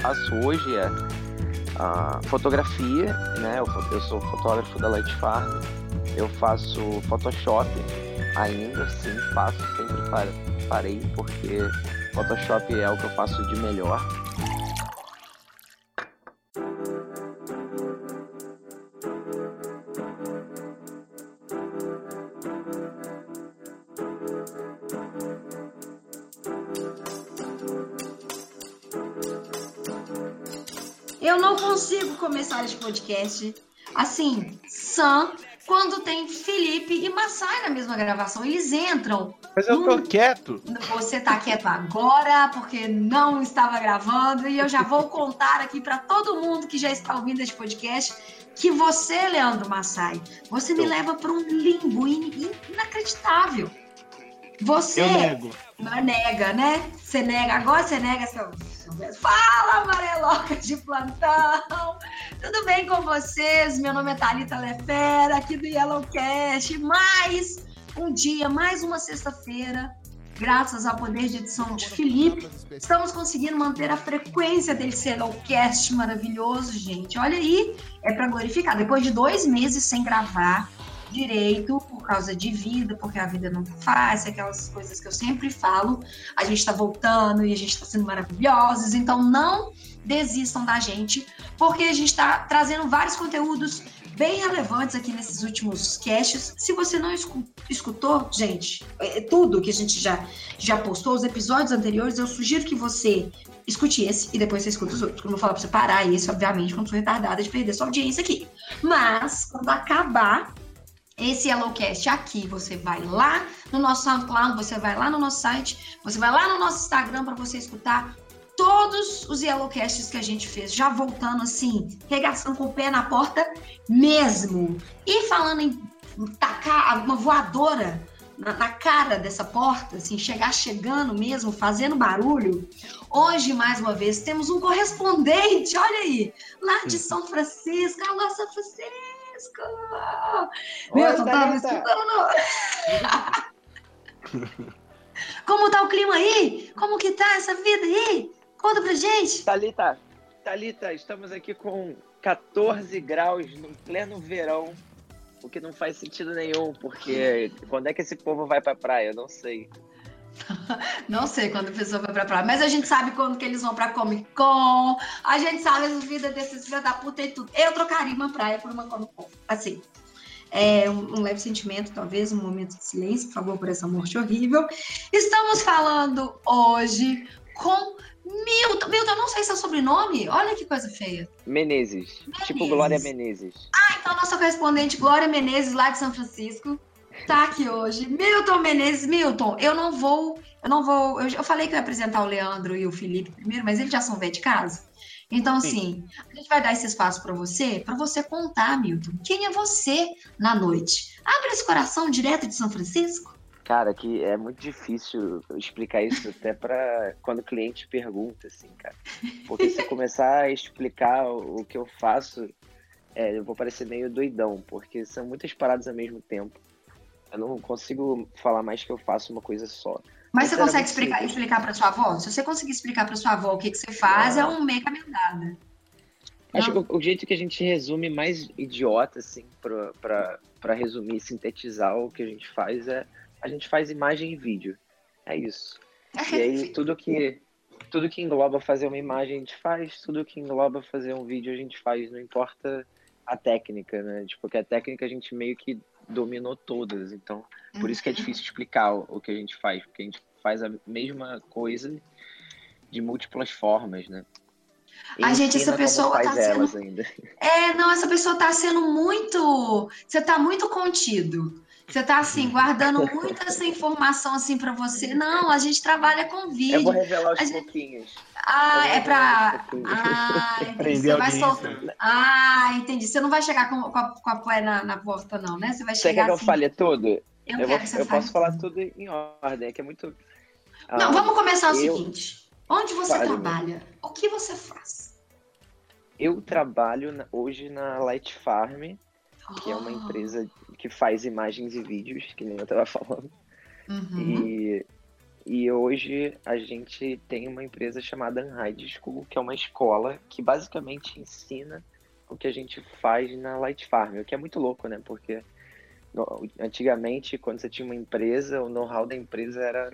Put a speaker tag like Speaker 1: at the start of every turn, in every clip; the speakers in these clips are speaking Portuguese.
Speaker 1: faço hoje é a fotografia, né? Eu, eu sou fotógrafo da Light Farm, eu faço Photoshop ainda, sim, faço, sempre parei, porque Photoshop é o que eu faço de melhor.
Speaker 2: Começar esse podcast assim, sã, quando tem Felipe e Massai na mesma gravação. Eles entram.
Speaker 3: Mas eu tô quieto.
Speaker 2: Você tá quieto agora, porque não estava gravando, e eu já vou contar aqui para todo mundo que já está ouvindo esse podcast que você, Leandro Massai, você me leva para um limbo in inacreditável. Você.
Speaker 3: Eu nego.
Speaker 2: Não nega, né? Você nega agora, você nega seu Fala, amareloca de plantão! Tudo bem com vocês? Meu nome é Thalita Lefera, aqui do Yellowcast. Mais um dia, mais uma sexta-feira, graças ao poder de edição de Felipe, estamos conseguindo manter a frequência desse Yellowcast maravilhoso, gente. Olha aí, é para glorificar. Depois de dois meses sem gravar, direito causa de vida, porque a vida não tá fácil, aquelas coisas que eu sempre falo. A gente está voltando e a gente está sendo maravilhosos, então não desistam da gente, porque a gente está trazendo vários conteúdos bem relevantes aqui nesses últimos casts. Se você não escutou, gente, é tudo que a gente já, já postou, os episódios anteriores, eu sugiro que você escute esse e depois você escuta os outros. Eu vou falar pra você parar esse, obviamente, quando sou retardada de perder sua audiência aqui. Mas, quando acabar, esse Yellowcast aqui, você vai lá no nosso SoundCloud, você vai lá no nosso site, você vai lá no nosso Instagram para você escutar todos os Yellowcasts que a gente fez, já voltando assim, regaçando com o pé na porta mesmo. E falando em tacar uma voadora na, na, cara dessa porta, assim, chegar chegando mesmo, fazendo barulho. Hoje, mais uma vez, temos um correspondente, olha aí, lá de São Francisco, alô São Francisco! Tava escutando. Como tá o clima aí? Como que tá essa vida aí? Conta pra gente.
Speaker 1: Thalita, Thalita, estamos aqui com 14 graus no pleno verão, o que não faz sentido nenhum, porque quando é que esse povo vai pra praia? Eu não sei.
Speaker 2: Não sei quando a pessoa vai pra praia, mas a gente sabe quando que eles vão pra Comic Con, a gente sabe as vidas desses filhos da puta e tudo. Eu trocaria uma praia por uma Comic Con, assim. É um, um, leve sentimento, talvez, um momento de silêncio, por favor, por essa morte horrível. Estamos falando hoje com Milton. Milton, eu não sei seu sobrenome. Olha que coisa feia.
Speaker 1: Menezes. Tipo Menezes. Tipo Glória Menezes.
Speaker 2: Ah, então nossa correspondente Glória Menezes, lá de São Francisco tá aqui hoje. Milton Menezes, Milton, eu não vou, eu não vou, eu, eu falei que eu ia apresentar o Leandro e o Felipe primeiro, mas eles já são velho de casa. Então, assim, a gente vai dar esse espaço para você, para você contar, Milton, quem é você na noite. Abre esse coração direto de São Francisco.
Speaker 1: Cara, que é muito difícil explicar isso até para quando o cliente pergunta, assim, cara. Porque se começar a explicar o que eu faço, é, eu vou parecer meio doidão, porque são muitas paradas ao mesmo tempo. Eu não consigo falar mais que eu faço uma coisa só.
Speaker 2: Mas você consegue explicar, explicar para sua avó? Se você conseguir explicar para sua avó o que, que você faz, é um meio caminho dado.
Speaker 1: Acho que o, o, jeito que a gente resume mais idiota, assim, para resumir, sintetizar o que a gente faz é a gente faz imagem e vídeo. É isso. e aí tudo que tudo que engloba fazer uma imagem a gente faz, tudo que engloba fazer um vídeo a gente faz, não importa a técnica, né? Tipo, porque a técnica a gente meio que dominou todas. Então, por isso que é uhum. difícil explicar o, o que a gente faz, porque a gente faz a mesma coisa de múltiplas formas, né?
Speaker 2: E a gente, essa pessoa tá sendo. Ainda. É, não, essa pessoa tá sendo muito. Você tá muito contido. Você tá assim, guardando muita essa informação assim para você. Não, a gente trabalha com vídeo. Eu
Speaker 1: vou revelar os pouquinhos.
Speaker 2: Ah, é para. Ah, entendi. Você vai soltar. Ah, entendi. Você não vai chegar com, com a, com a poé na, na porta, não, né? Você vai chegar. Você
Speaker 1: quer que
Speaker 2: assim...
Speaker 1: eu fale tudo?
Speaker 2: Eu,
Speaker 1: eu,
Speaker 2: vou,
Speaker 1: eu posso falar tudo em ordem, é que é muito.
Speaker 2: Não, ah, vamos começar o eu... seguinte. Onde você Fale, trabalha? O que você faz?
Speaker 1: Eu trabalho hoje na Light Farm, que é uma ah. empresa que faz imagens e vídeos, que nem eu estava falando. Uhum. E E hoje a gente tem uma empresa chamada Unhide School, que é uma escola que basicamente ensina o que a gente faz na Light Farm, o que é muito louco, né? Porque antigamente, quando você tinha uma empresa, o know-how da empresa era,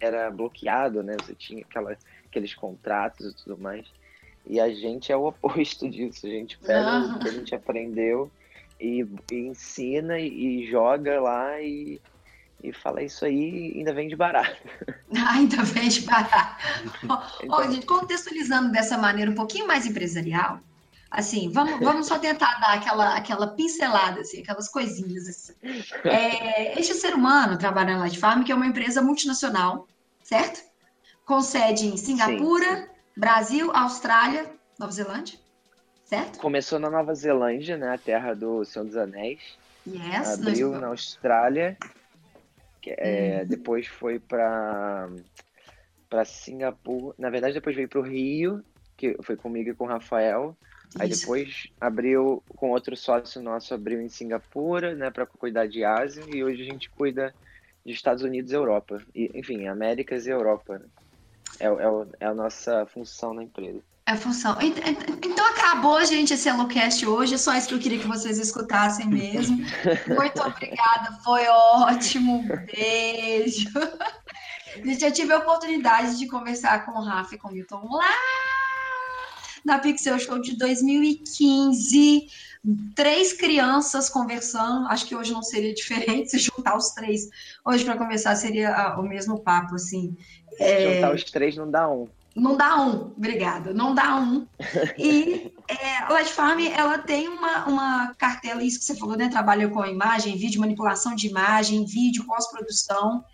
Speaker 1: era bloqueado, né? Você tinha aquela, aqueles contratos e tudo mais. E a gente é o oposto disso. A gente pega o que a gente aprendeu e, e ensina e, e, joga lá e, e fala isso aí ainda vende barato.
Speaker 2: Ah, ainda vende barato. então... gente, contextualizando dessa maneira um pouquinho mais empresarial, assim, vamos, vamos só tentar dar aquela, aquela pincelada, assim, aquelas coisinhas. Assim. É, este ser humano trabalha na Light Farm, que é uma empresa multinacional, certo? Com sede em Singapura, sim, sim. Brasil, Austrália, Nova Zelândia, certo?
Speaker 1: Começou na Nova Zelândia, né? A terra do Senhor dos Anéis.
Speaker 2: Yes,
Speaker 1: Abriu nós... na Austrália. É, hum. Depois foi para para Singapura. Na verdade, depois veio para o Rio, que foi comigo e com o Rafael. Isso. Aí depois abriu com outro sócio nosso, abriu em Singapura, né, para cuidar de Ásia. E hoje a gente cuida de Estados Unidos e Europa. E, enfim, Américas e Europa. Né? É, é, é a nossa função na empresa.
Speaker 2: É função. Então acabou, gente, esse HelloCast hoje. É só isso que eu queria que vocês escutassem mesmo. Muito obrigada, foi ótimo. Beijo. Já tive a oportunidade de conversar com o Rafa e com o Milton lá na Pixel Show de 2015 três crianças conversando. Acho que hoje não seria diferente se juntar os três. Hoje, para conversar, seria ah, o mesmo papo, assim.
Speaker 1: É... Juntar os três não dá um.
Speaker 2: Não dá um, obrigada. Não dá um. E é, a Light Farm, ela tem uma, uma cartela, isso que você falou, né? Trabalha com imagem, vídeo, manipulação de imagem, vídeo, pós-produção.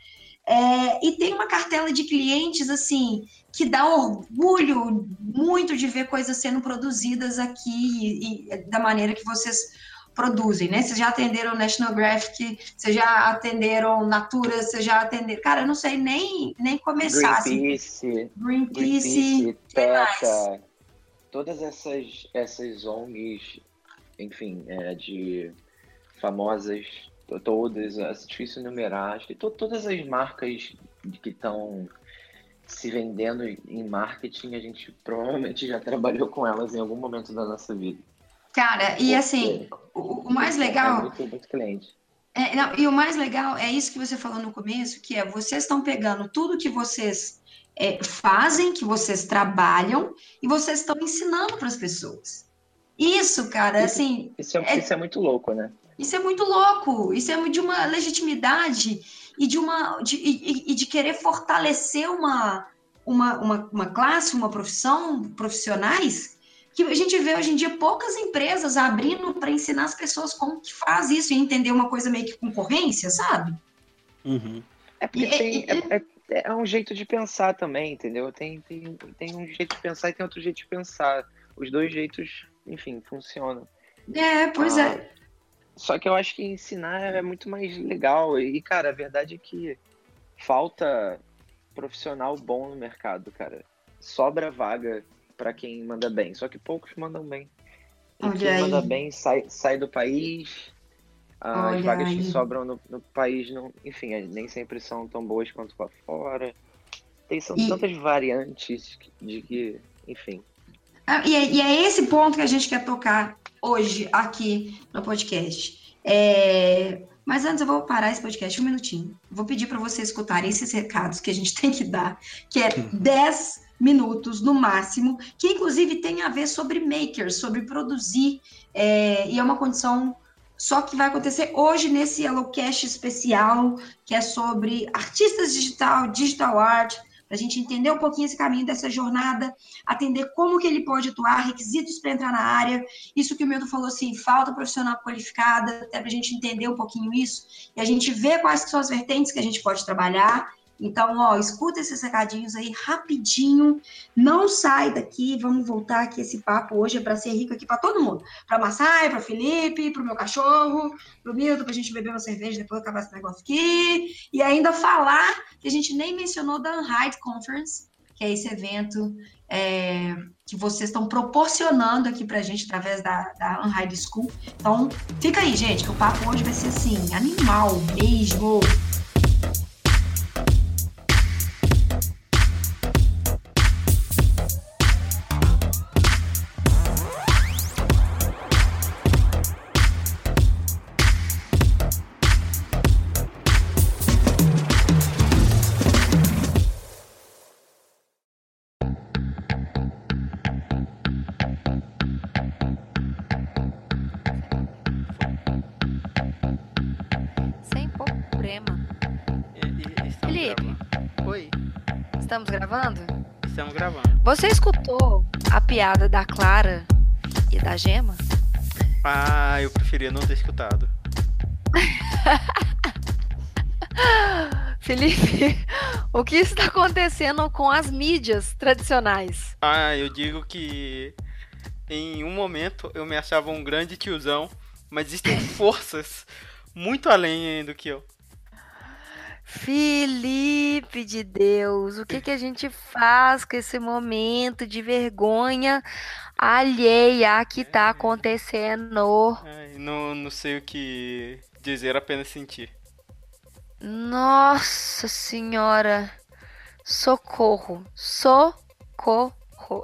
Speaker 2: É, e tem uma cartela de clientes, assim, que dá orgulho muito de ver coisas sendo produzidas aqui e, e da maneira que vocês produzem, né? Vocês já atenderam National Graphic, vocês já atenderam Natura, vocês já atenderam. Cara, eu não sei nem, nem começar.
Speaker 1: Greenpeace.
Speaker 2: Assim. Greenpeace.
Speaker 1: Greenpeace. Todas essas, essas ONGs, enfim, é, de famosas, todas, é difícil enumerar, acho que to, todas as marcas que estão se vendendo em marketing, a gente provavelmente já trabalhou com elas em algum momento da nossa vida.
Speaker 2: Cara, e assim, o, o mais legal.
Speaker 1: É muito, muito cliente.
Speaker 2: É, não, e o mais legal é isso que você falou no começo, que é vocês estão pegando tudo que vocês é, fazem, que vocês trabalham, e vocês estão ensinando para as pessoas. Isso, cara, assim.
Speaker 1: Isso é, é, isso é muito louco, né?
Speaker 2: Isso é muito louco. Isso é de uma legitimidade e de uma de, e, e de querer fortalecer uma, uma, uma, uma classe, uma profissão, profissionais que a gente vê hoje em dia poucas empresas abrindo para ensinar as pessoas como que faz isso e entender uma coisa meio que concorrência, sabe?
Speaker 1: Uhum. É porque e, tem, e, é, é, é, um jeito de pensar também, entendeu? Tem, tem, tem um jeito de pensar e tem outro jeito de pensar. Os dois jeitos, enfim, funcionam.
Speaker 2: É, pois é. ah, é.
Speaker 1: Só que eu acho que ensinar é muito mais legal. E, cara, a verdade é que falta profissional bom no mercado, cara. Sobra vaga para quem manda bem, só que poucos mandam bem. E Olha quem aí. manda bem sai, sai do país, as Olha vagas aí. que sobram no, no, país, não, enfim, nem sempre são tão boas quanto lá fora. Tem, são e... tantas variantes de que, enfim.
Speaker 2: Ah, e, é, e, é, esse ponto que a gente quer tocar hoje aqui no podcast. É... Mas antes eu vou parar esse podcast um minutinho. Vou pedir para você escutarem esses recados que a gente tem que dar, que é 10 minutos no máximo, que inclusive tem a ver sobre makers, sobre produzir, é, e é uma condição só que vai acontecer hoje nesse Yellowcast especial, que é sobre artistas digital, digital art, para a gente entender um pouquinho esse caminho dessa jornada, atender como que ele pode atuar, requisitos para entrar na área, isso que o Milton falou assim, falta profissional qualificada, até para a gente entender um pouquinho isso, e a gente ver quais são as vertentes que a gente pode trabalhar, então, ó, escuta esses recadinhos aí rapidinho. Não sai daqui. Vamos voltar aqui esse papo hoje é para ser rico aqui para todo mundo. Para Massai, para Felipe, para o meu cachorro, para o Milton, para a gente beber uma cerveja depois acabar esse negócio aqui. E ainda falar que a gente nem mencionou da Unhide Conference, que é esse evento é, que vocês estão proporcionando aqui para a gente através da, da Unhide School. Então, fica aí, gente, que o papo hoje vai ser assim, animal. Beijo!
Speaker 3: Gravando?
Speaker 4: Estamos gravando.
Speaker 3: Você escutou a piada da Clara e da Gema?
Speaker 4: Ah, eu preferia não ter escutado.
Speaker 3: Felipe, o que está acontecendo com as mídias tradicionais?
Speaker 4: Ah, eu digo que em um momento eu me achava um grande tiozão, mas existem forças muito além do que eu.
Speaker 3: Felipe de Deus, o que, que a gente faz com esse momento de vergonha alheia que tá acontecendo?
Speaker 4: Ai, não, não sei o que dizer, apenas sentir.
Speaker 3: Nossa Senhora, socorro, socorro.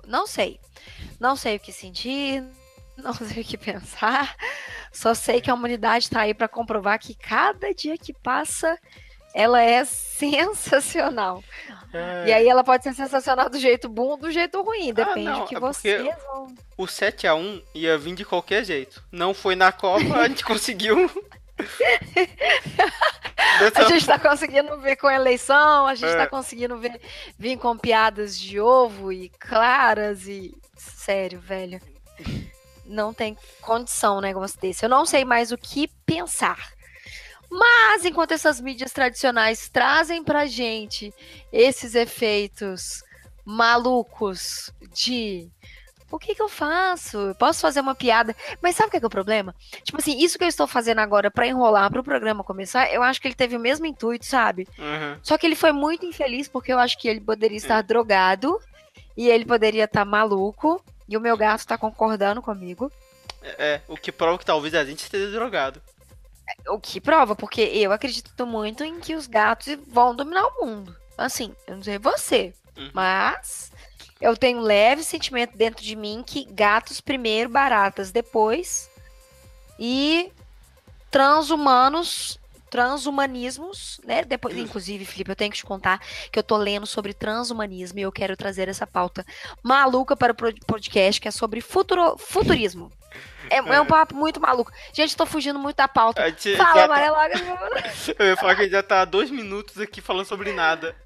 Speaker 3: Não sei, não sei o que sentir, não sei o que pensar. Só sei que a humanidade tá aí para comprovar que cada dia que passa ela é sensacional. É. E aí ela pode ser sensacional do jeito bom ou do jeito ruim, depende ah, não, do que é vocês vão.
Speaker 4: O 7 a 1 ia vir de qualquer jeito. Não foi na Copa, a gente conseguiu.
Speaker 3: a gente tá conseguindo ver com eleição, a gente é. tá conseguindo ver vir com piadas de ovo e claras e. Sério, velho. Não tem condição um negócio desse. Eu não sei mais o que pensar. Mas enquanto essas mídias tradicionais trazem pra gente esses efeitos malucos de o que, que eu faço? Eu posso fazer uma piada, mas sabe o que é, que é o problema? Tipo assim, isso que eu estou fazendo agora para enrolar para o programa começar, eu acho que ele teve o mesmo intuito, sabe?
Speaker 4: Uhum.
Speaker 3: Só que ele foi muito infeliz porque eu acho que ele poderia estar uhum. drogado e ele poderia estar maluco e o meu gato está concordando comigo.
Speaker 4: É, é, o que prova que talvez a gente esteja drogado.
Speaker 3: O que prova, porque eu acredito muito em que os gatos vão dominar o mundo. Assim, eu não sei você, uhum. mas eu tenho um leve sentimento dentro de mim que gatos primeiro, baratas depois. E transhumanos, transhumanismos, né? Depois, inclusive, Felipe, eu tenho que te contar que eu tô lendo sobre transhumanismo e eu quero trazer essa pauta maluca para o podcast que é sobre futuro, futurismo. É, é, um papo muito maluco. Gente, tô fugindo muito da pauta. Fala, Amarela.
Speaker 4: Tá... Eu ia falar que a gente já tá há dois minutos aqui falando sobre nada.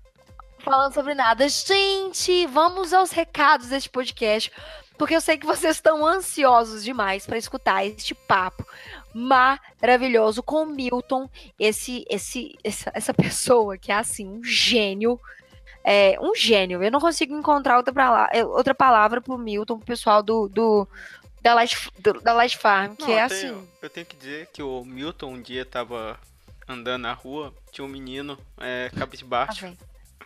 Speaker 3: Falando sobre nada. Gente, vamos aos recados deste podcast. Porque eu sei que vocês estão ansiosos demais para escutar este papo maravilhoso com o Milton, esse, esse, essa, essa pessoa que é assim, um gênio. É, um gênio. Eu não consigo encontrar outra, pra, outra palavra pro Milton, pro pessoal do, do, da Light, da Light Farm, que Não, é
Speaker 4: eu
Speaker 3: assim.
Speaker 4: Tenho, eu tenho que dizer que o Milton um dia tava andando na rua, tinha um menino é, cabisbaixo. Ah,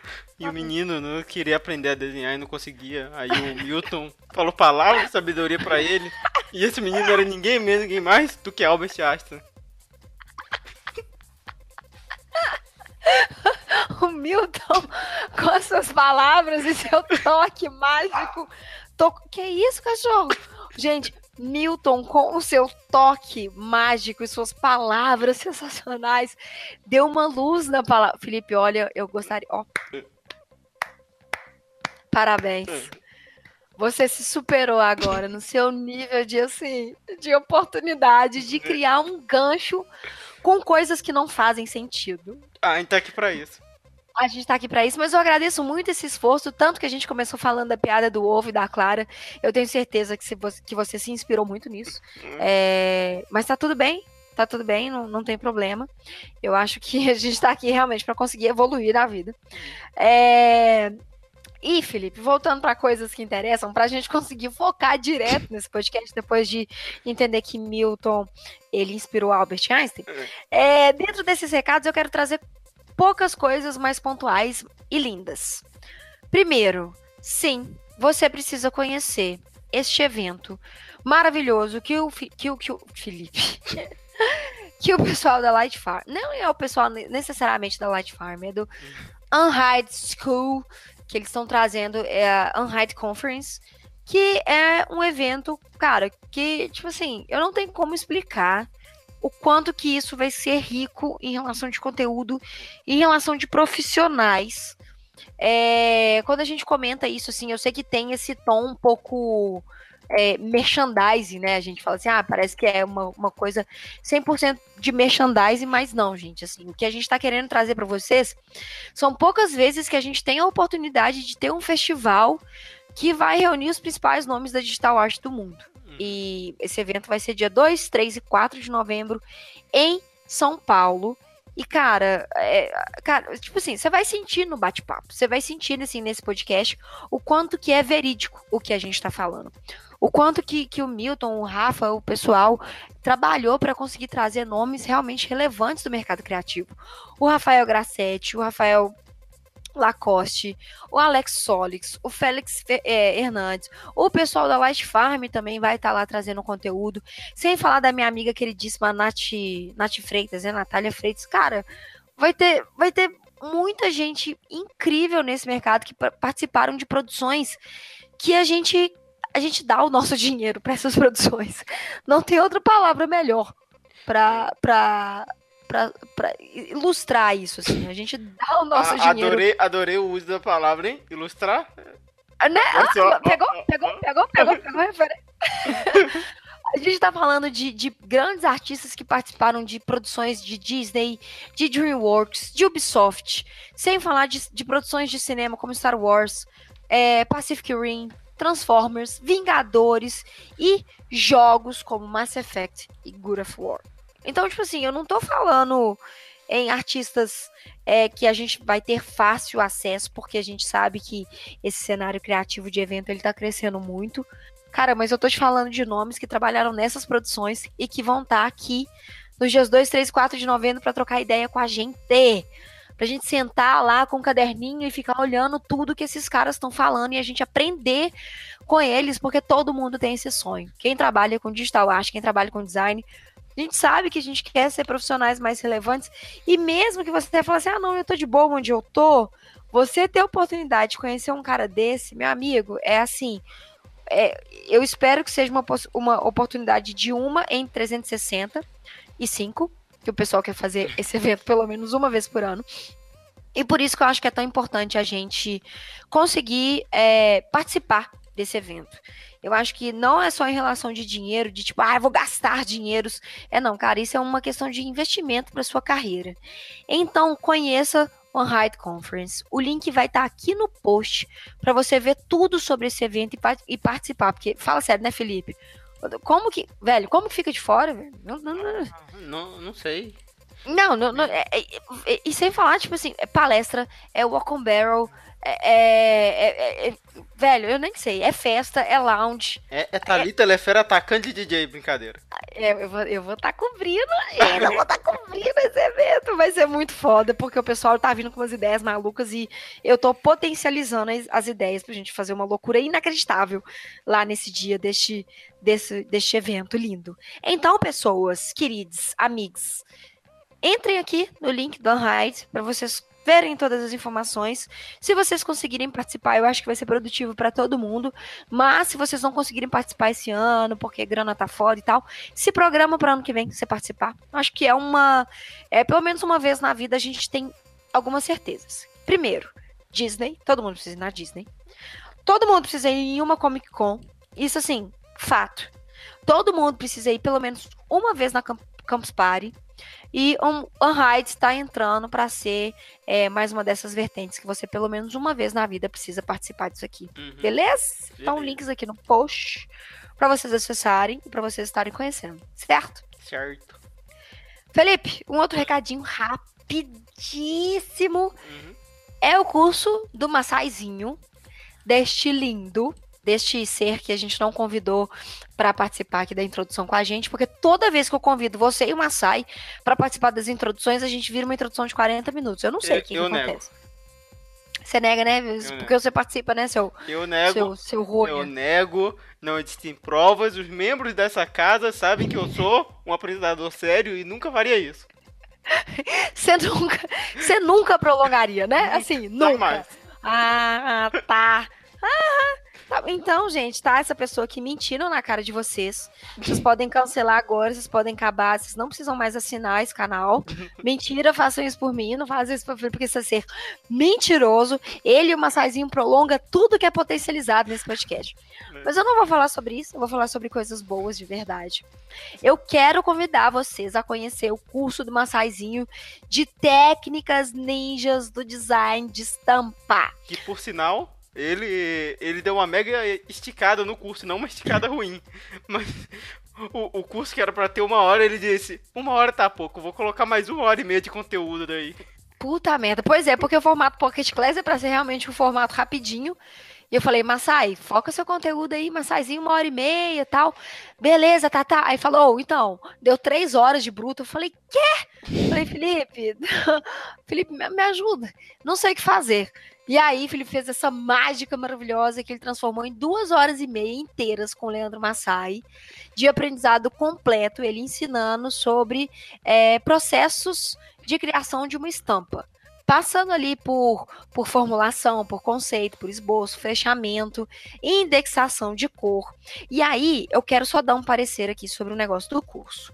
Speaker 4: e o menino não queria aprender a desenhar e não conseguia. Aí o Milton falou palavras de sabedoria para ele. E esse menino era ninguém menos, ninguém mais do que Albert Einstein.
Speaker 3: O Milton, com as suas palavras e seu toque mágico. To... Que isso, cachorro? Gente, Milton, com o seu toque mágico e suas palavras sensacionais, deu uma luz na palavra. Felipe, olha, eu gostaria. Parabéns. Você se superou agora no seu nível de assim, de oportunidade de criar um gancho com coisas que não fazem sentido.
Speaker 4: Ah, gente tá aqui pra isso.
Speaker 3: A gente tá aqui para isso, mas eu agradeço muito esse esforço, tanto que a gente começou falando da piada do ovo e da Clara. Eu tenho certeza que, você, que você se inspirou muito nisso. É, mas tá tudo bem, tá tudo bem, não, não tem problema. Eu acho que a gente tá aqui realmente para conseguir evoluir na vida. É... E, Felipe, voltando para coisas que interessam, para a gente conseguir focar direto nesse podcast, depois de entender que Milton ele inspirou Albert Einstein, é, dentro desses recados eu quero trazer poucas coisas mais pontuais e lindas. Primeiro, sim, você precisa conhecer este evento maravilhoso que o, que o, que o Felipe. que o pessoal da Light Farm. Não é o pessoal necessariamente da Light Farm, é do Unhide School, que eles estão trazendo é a Unhide Conference, que é um evento, cara, que, tipo assim, eu não tenho como explicar o quanto que isso vai ser rico em relação de conteúdo, em relação de profissionais. É, quando a gente comenta isso, assim, eu sei que tem esse tom um pouco é, merchandising, né? A gente fala assim, ah, parece que é uma, uma coisa 100% de merchandising, mas não, gente. Assim, o que a gente está querendo trazer para vocês são poucas vezes que a gente tem a oportunidade de ter um festival que vai reunir os principais nomes da digital art do mundo. Hum. E esse evento vai ser dia 2, 3 e 4 de novembro em São Paulo. E, cara, é, cara, tipo assim, você vai sentir no bate-papo, você vai sentir assim, nesse podcast o quanto que é verídico o que a gente está falando. O quanto que, que o Milton, o Rafa, o pessoal trabalhou para conseguir trazer nomes realmente relevantes do mercado criativo. O Rafael Grassetti, o Rafael Lacoste, o Alex Solix, o Félix é, Hernandes, o pessoal da Light Farm também vai estar tá lá trazendo conteúdo. Sem falar da minha amiga queridíssima Nath, Nath Freitas, né? Natália Freitas. Cara, vai ter, vai ter muita gente incrível nesse mercado que participaram de produções que a gente a gente dá o nosso dinheiro para essas produções. Não tem outra palavra melhor para para ilustrar isso, assim. A gente dá o nosso a, dinheiro.
Speaker 4: Adorei, adorei o uso da palavra, hein? Ilustrar.
Speaker 3: Ah, né? Ah, pegou, pegou, pegou, pegou, pegou, A gente tá falando de, de grandes artistas que participaram de produções de Disney, de DreamWorks, de Ubisoft, sem falar de, de produções de cinema como Star Wars, é, Pacific Rim, Transformers, Vingadores e jogos como Mass Effect e God of War. Então, tipo assim, eu não tô falando em artistas é, que a gente vai ter fácil acesso, porque a gente sabe que esse cenário criativo de evento ele tá crescendo muito. Cara, mas eu tô te falando de nomes que trabalharam nessas produções e que vão estar tá aqui nos dias 2, 3, 4 de novembro para trocar ideia com a gente. Pra gente sentar lá com um caderninho e ficar olhando tudo que esses caras estão falando e a gente aprender com eles, porque todo mundo tem esse sonho. Quem trabalha com digital arte, quem trabalha com design, a gente sabe que a gente quer ser profissionais mais relevantes. E mesmo que você fale assim, ah, não, eu tô de boa onde eu tô, você ter a oportunidade de conhecer um cara desse, meu amigo, é assim. É, eu espero que seja uma, uma oportunidade de uma em 365, que o pessoal quer fazer esse evento pelo menos uma vez por ano. E por isso que eu acho que é tão importante a gente conseguir é, participar desse evento. Eu acho que não é só em relação de dinheiro, de tipo, ah, vou gastar dinheiros. É não, cara, isso é uma questão de investimento para sua carreira. Então, conheça o Height Conference. O link vai estar tá aqui no post para você ver tudo sobre esse evento e, e, participar. Porque, fala sério, né, Felipe? Como que, velho, como que fica de fora?
Speaker 4: Não, não, não. não, não sei.
Speaker 3: Não, não, não é, é, é, e sem falar, tipo assim, é palestra, é walk on barrel, é, é, é, é, velho, eu nem sei. É festa, é lounge.
Speaker 4: É, é Thalita é... Lefera atacante de DJ, brincadeira.
Speaker 3: É, eu vou estar eu vou tá cobrindo, eu vou estar tá cobrindo esse evento. Vai ser muito foda, porque o pessoal tá vindo com umas ideias malucas e eu tô potencializando as, as ideias pra gente fazer uma loucura inacreditável lá nesse dia deste, desse, deste evento lindo. Então, pessoas, queridos, amigos, entrem aqui no link do Unhide para vocês verem todas as informações. Se vocês conseguirem participar, eu acho que vai ser produtivo para todo mundo. Mas se vocês não conseguirem participar esse ano, porque grana tá fora e tal, se programa para ano que vem você participar. Acho que é uma. É, pelo menos uma vez na vida a gente tem algumas certezas. Primeiro, Disney. Todo mundo precisa ir na Disney. Todo mundo precisa ir em uma Comic Con. Isso, assim, fato. Todo mundo precisa ir pelo menos uma vez na Campus Party. E um, Unhide está entrando para ser é, mais uma dessas vertentes que você, pelo menos uma vez na vida, precisa participar disso aqui. Uhum. Beleza? Então, links aqui no post para vocês acessarem e para vocês estarem conhecendo. Certo?
Speaker 4: Certo.
Speaker 3: Felipe, um outro recadinho rapidíssimo. Uhum. É o curso do Massaizinho, deste lindo deste ser que a gente não convidou para participar aqui da introdução com a gente, porque toda vez que eu convido você e o Massai para participar das introduções, a gente vira uma introdução de 40 minutos. Eu não sei o que, que acontece. Nego. Você nega, né? Porque nego. você participa, né, seu.
Speaker 4: Eu nego.
Speaker 3: Seu, seu.
Speaker 4: Eu nego. Não existem provas. Os membros dessa casa sabem que eu sou um apresentador sério e nunca faria isso.
Speaker 3: você nunca. Você nunca prolongaria, né? Assim, nunca.
Speaker 4: Jamais.
Speaker 3: Ah, tá. Ah, então, gente, tá essa pessoa aqui mentindo na cara de vocês. Vocês podem cancelar agora, vocês podem acabar, vocês não precisam mais assinar esse canal. Mentira, façam isso por mim, não façam isso por mim, porque isso é ser mentiroso. Ele e o Massaizinho prolonga tudo que é potencializado nesse podcast. É. Mas eu não vou falar sobre isso, eu vou falar sobre coisas boas de verdade. Eu quero convidar vocês a conhecer o curso do Massaizinho de técnicas ninjas do design de estampa.
Speaker 4: Que por sinal, ele, ele deu uma mega esticada no curso, não uma esticada ruim. Mas o, o curso que era para ter uma hora, ele disse: Uma hora tá pouco, vou colocar mais uma hora e meia de conteúdo daí.
Speaker 3: Puta merda. Pois é, porque o formato Pocket Class é pra ser realmente um formato rapidinho. E eu falei, Massai, foca seu conteúdo aí, Massaizinho, uma hora e meia e tal. Beleza, tá, tá. Aí falou, oh, então, deu três horas de bruto. Eu falei, quê? Eu falei, Felipe, Felipe, me ajuda. Não sei o que fazer. E aí, Felipe fez essa mágica maravilhosa que ele transformou em duas horas e meia inteiras com o Leandro Massai, de aprendizado completo, ele ensinando sobre é, processos de criação de uma estampa. Passando ali por, por formulação, por conceito, por esboço, fechamento, indexação de cor. E aí, eu quero só dar um parecer aqui sobre o negócio do curso.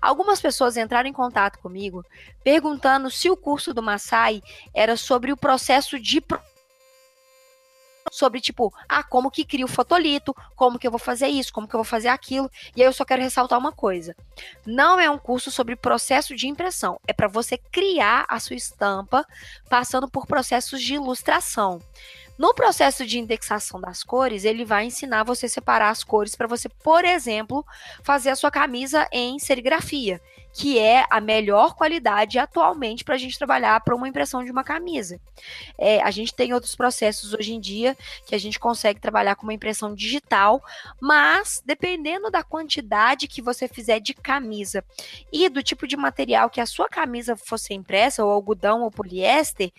Speaker 3: Algumas pessoas entraram em contato comigo perguntando se o curso do Massai era sobre o processo de sobre tipo, ah, como que cria o fotolito, como que eu vou fazer isso, como que eu vou fazer aquilo. E aí eu só quero ressaltar uma coisa. Não é um curso sobre processo de impressão, é para você criar a sua estampa passando por processos de ilustração. No processo de indexação das cores, ele vai ensinar você a separar as cores para você, por exemplo, fazer a sua camisa em serigrafia, que é a melhor qualidade atualmente para a gente trabalhar para uma impressão de uma camisa. É, a gente tem outros processos hoje em dia que a gente consegue trabalhar com uma impressão digital, mas dependendo da quantidade que você fizer de camisa e do tipo de material que a sua camisa fosse impressa, ou algodão ou poliéster,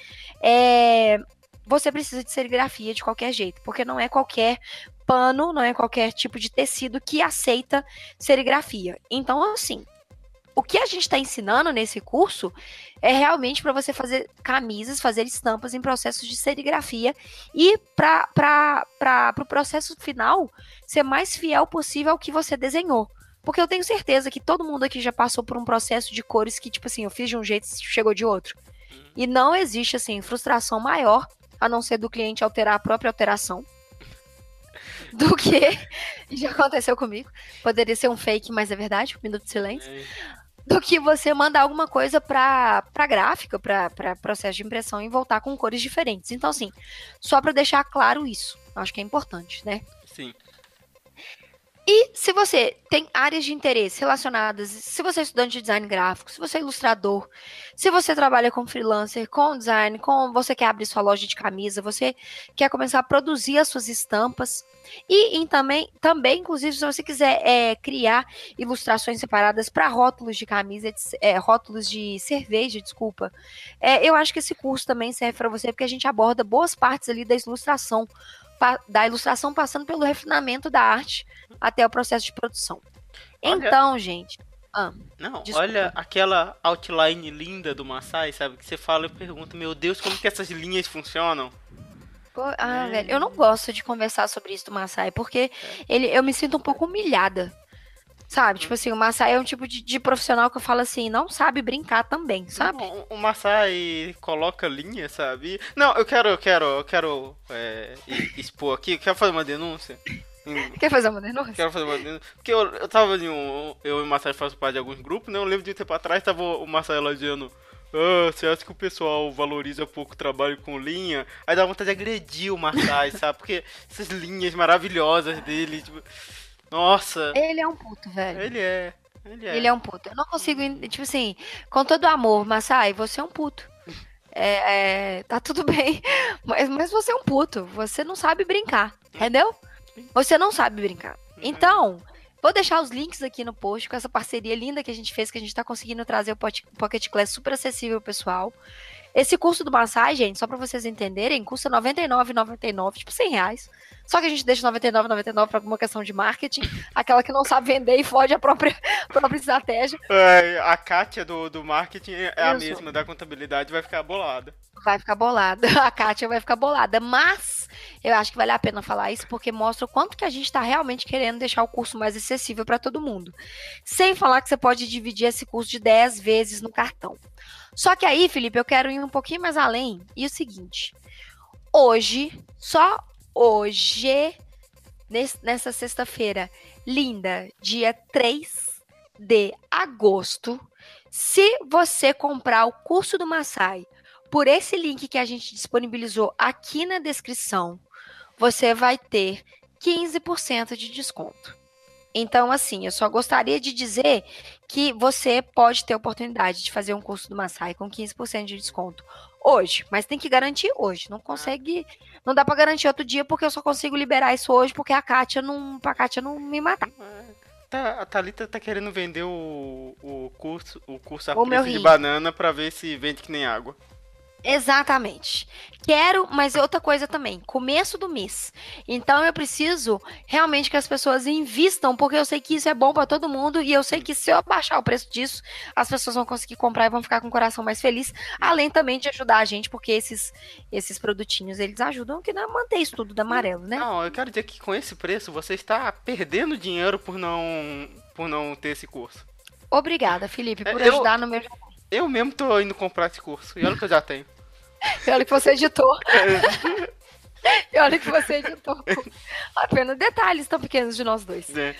Speaker 3: é, você precisa de serigrafia de qualquer jeito, porque não é qualquer pano, não é qualquer tipo de tecido que aceita serigrafia. Então, assim, o que a gente está ensinando nesse curso é realmente para você fazer camisas, fazer estampas em processos de serigrafia e para o pro processo final ser mais fiel possível ao que você desenhou. Porque eu tenho certeza que todo mundo aqui já passou por um processo de cores que, tipo assim, eu fiz de um jeito e chegou de outro. E não existe, assim, frustração maior a não ser do cliente alterar a própria alteração. Do que já aconteceu comigo. Poderia ser um fake, mas é verdade, um minuto de silêncio. Do que você mandar alguma coisa para gráfica, para processo de impressão e voltar com cores diferentes. Então, assim, só para deixar claro isso, acho que é importante, né?
Speaker 4: Sim.
Speaker 3: E se você tem áreas de interesse relacionadas, se você é estudante de design gráfico, se você é ilustrador, se você trabalha com freelancer, com design, com você quer abrir sua loja de camisa, você quer começar a produzir as suas estampas, e em também, também, inclusive, se você quiser é, criar ilustrações separadas para rótulos de camisa, é, rótulos de cerveja, desculpa, é, eu acho que esse curso também serve para você, porque a gente aborda boas partes ali da ilustração da ilustração passando pelo refinamento da arte até o processo de produção. Olha, então, gente.
Speaker 4: Ah, não, desculpa. olha aquela outline linda do Massai, sabe? Que você fala e pergunta, meu Deus, como que essas linhas funcionam?
Speaker 3: Pô, ah, é. velho, eu não gosto de conversar sobre isso do Massai, porque é. ele, eu me sinto um pouco humilhada. Sabe? Tipo assim, o Massai é um tipo de, de, profissional que eu falo assim, não sabe brincar também, sabe?
Speaker 4: Não, o Massai coloca linha, sabe? Não, eu quero, eu quero, eu quero é, expor aqui, eu quero fazer uma denúncia.
Speaker 3: Quer fazer uma denúncia?
Speaker 4: Quero fazer uma denúncia. Porque eu, eu tava em um. Eu e o Massai fazem parte de alguns grupos, né? Eu lembro de um tempo atrás, tava o Massai elogiando. Ah, você acha que o pessoal valoriza pouco o trabalho com linha? Aí dá vontade de agredir o Massai, sabe? Porque essas linhas maravilhosas dele, tipo. Nossa.
Speaker 3: Ele é um puto, velho.
Speaker 4: Ele é. Ele é.
Speaker 3: Ele é um puto. Eu não consigo, tipo assim, com todo amor, Massai, você é um puto. É, é, tá tudo bem, mas, mas você é um puto. Você não sabe brincar, entendeu? Você não sabe brincar. Uhum. Então, vou deixar os links aqui no post com essa parceria linda que a gente fez, que a gente tá conseguindo trazer o Pocket Class super acessível, pessoal. Esse curso do massagem, gente, só para vocês entenderem, custa R$ 99,99, tipo 100 reais. Só que a gente deixa R$ 99,99 para alguma questão de marketing, aquela que não sabe vender e fode a própria, própria estratégia.
Speaker 4: É, a Kátia do, do marketing é a mesma, da contabilidade vai ficar bolada.
Speaker 3: Vai ficar bolada. A Kátia vai ficar bolada. Mas eu acho que vale a pena falar isso porque mostra o quanto que a gente está realmente querendo deixar o curso mais acessível para todo mundo. Sem falar que você pode dividir esse curso de 10 vezes no cartão. Só que aí, Felipe, eu quero ir um pouquinho mais além. E o seguinte: hoje, só hoje, nessa sexta-feira linda, dia 3 de agosto, se você comprar o curso do Maasai por esse link que a gente disponibilizou aqui na descrição, você vai ter 15% de desconto. Então, assim, eu só gostaria de dizer que você pode ter a oportunidade de fazer um curso do Maasai com 15% de desconto hoje, mas tem que garantir hoje. Não consegue, não dá para garantir outro dia porque eu só consigo liberar isso hoje porque a Kátia não, pra Kátia não me matar.
Speaker 4: Tá, a Thalita tá querendo vender o, o curso, o curso a de banana para ver se vende que nem água.
Speaker 3: Exatamente. Quero, mas outra coisa também, começo do mês. Então eu preciso realmente que as pessoas invistam, porque eu sei que isso é bom para todo mundo e eu sei que se eu baixar o preço disso, as pessoas vão conseguir comprar e vão ficar com o coração mais feliz, além também de ajudar a gente, porque esses esses produtinhos, eles ajudam que não manter isso tudo da amarelo, né?
Speaker 4: Não, eu quero dizer que com esse preço você está perdendo dinheiro por não por não ter esse curso.
Speaker 3: Obrigada, Felipe, por eu... ajudar no meu
Speaker 4: eu mesmo tô indo comprar esse curso. E olha o que eu já tenho.
Speaker 3: e olha que você editou. e olha que você editou. Apenas detalhes tão pequenos de nós dois. É.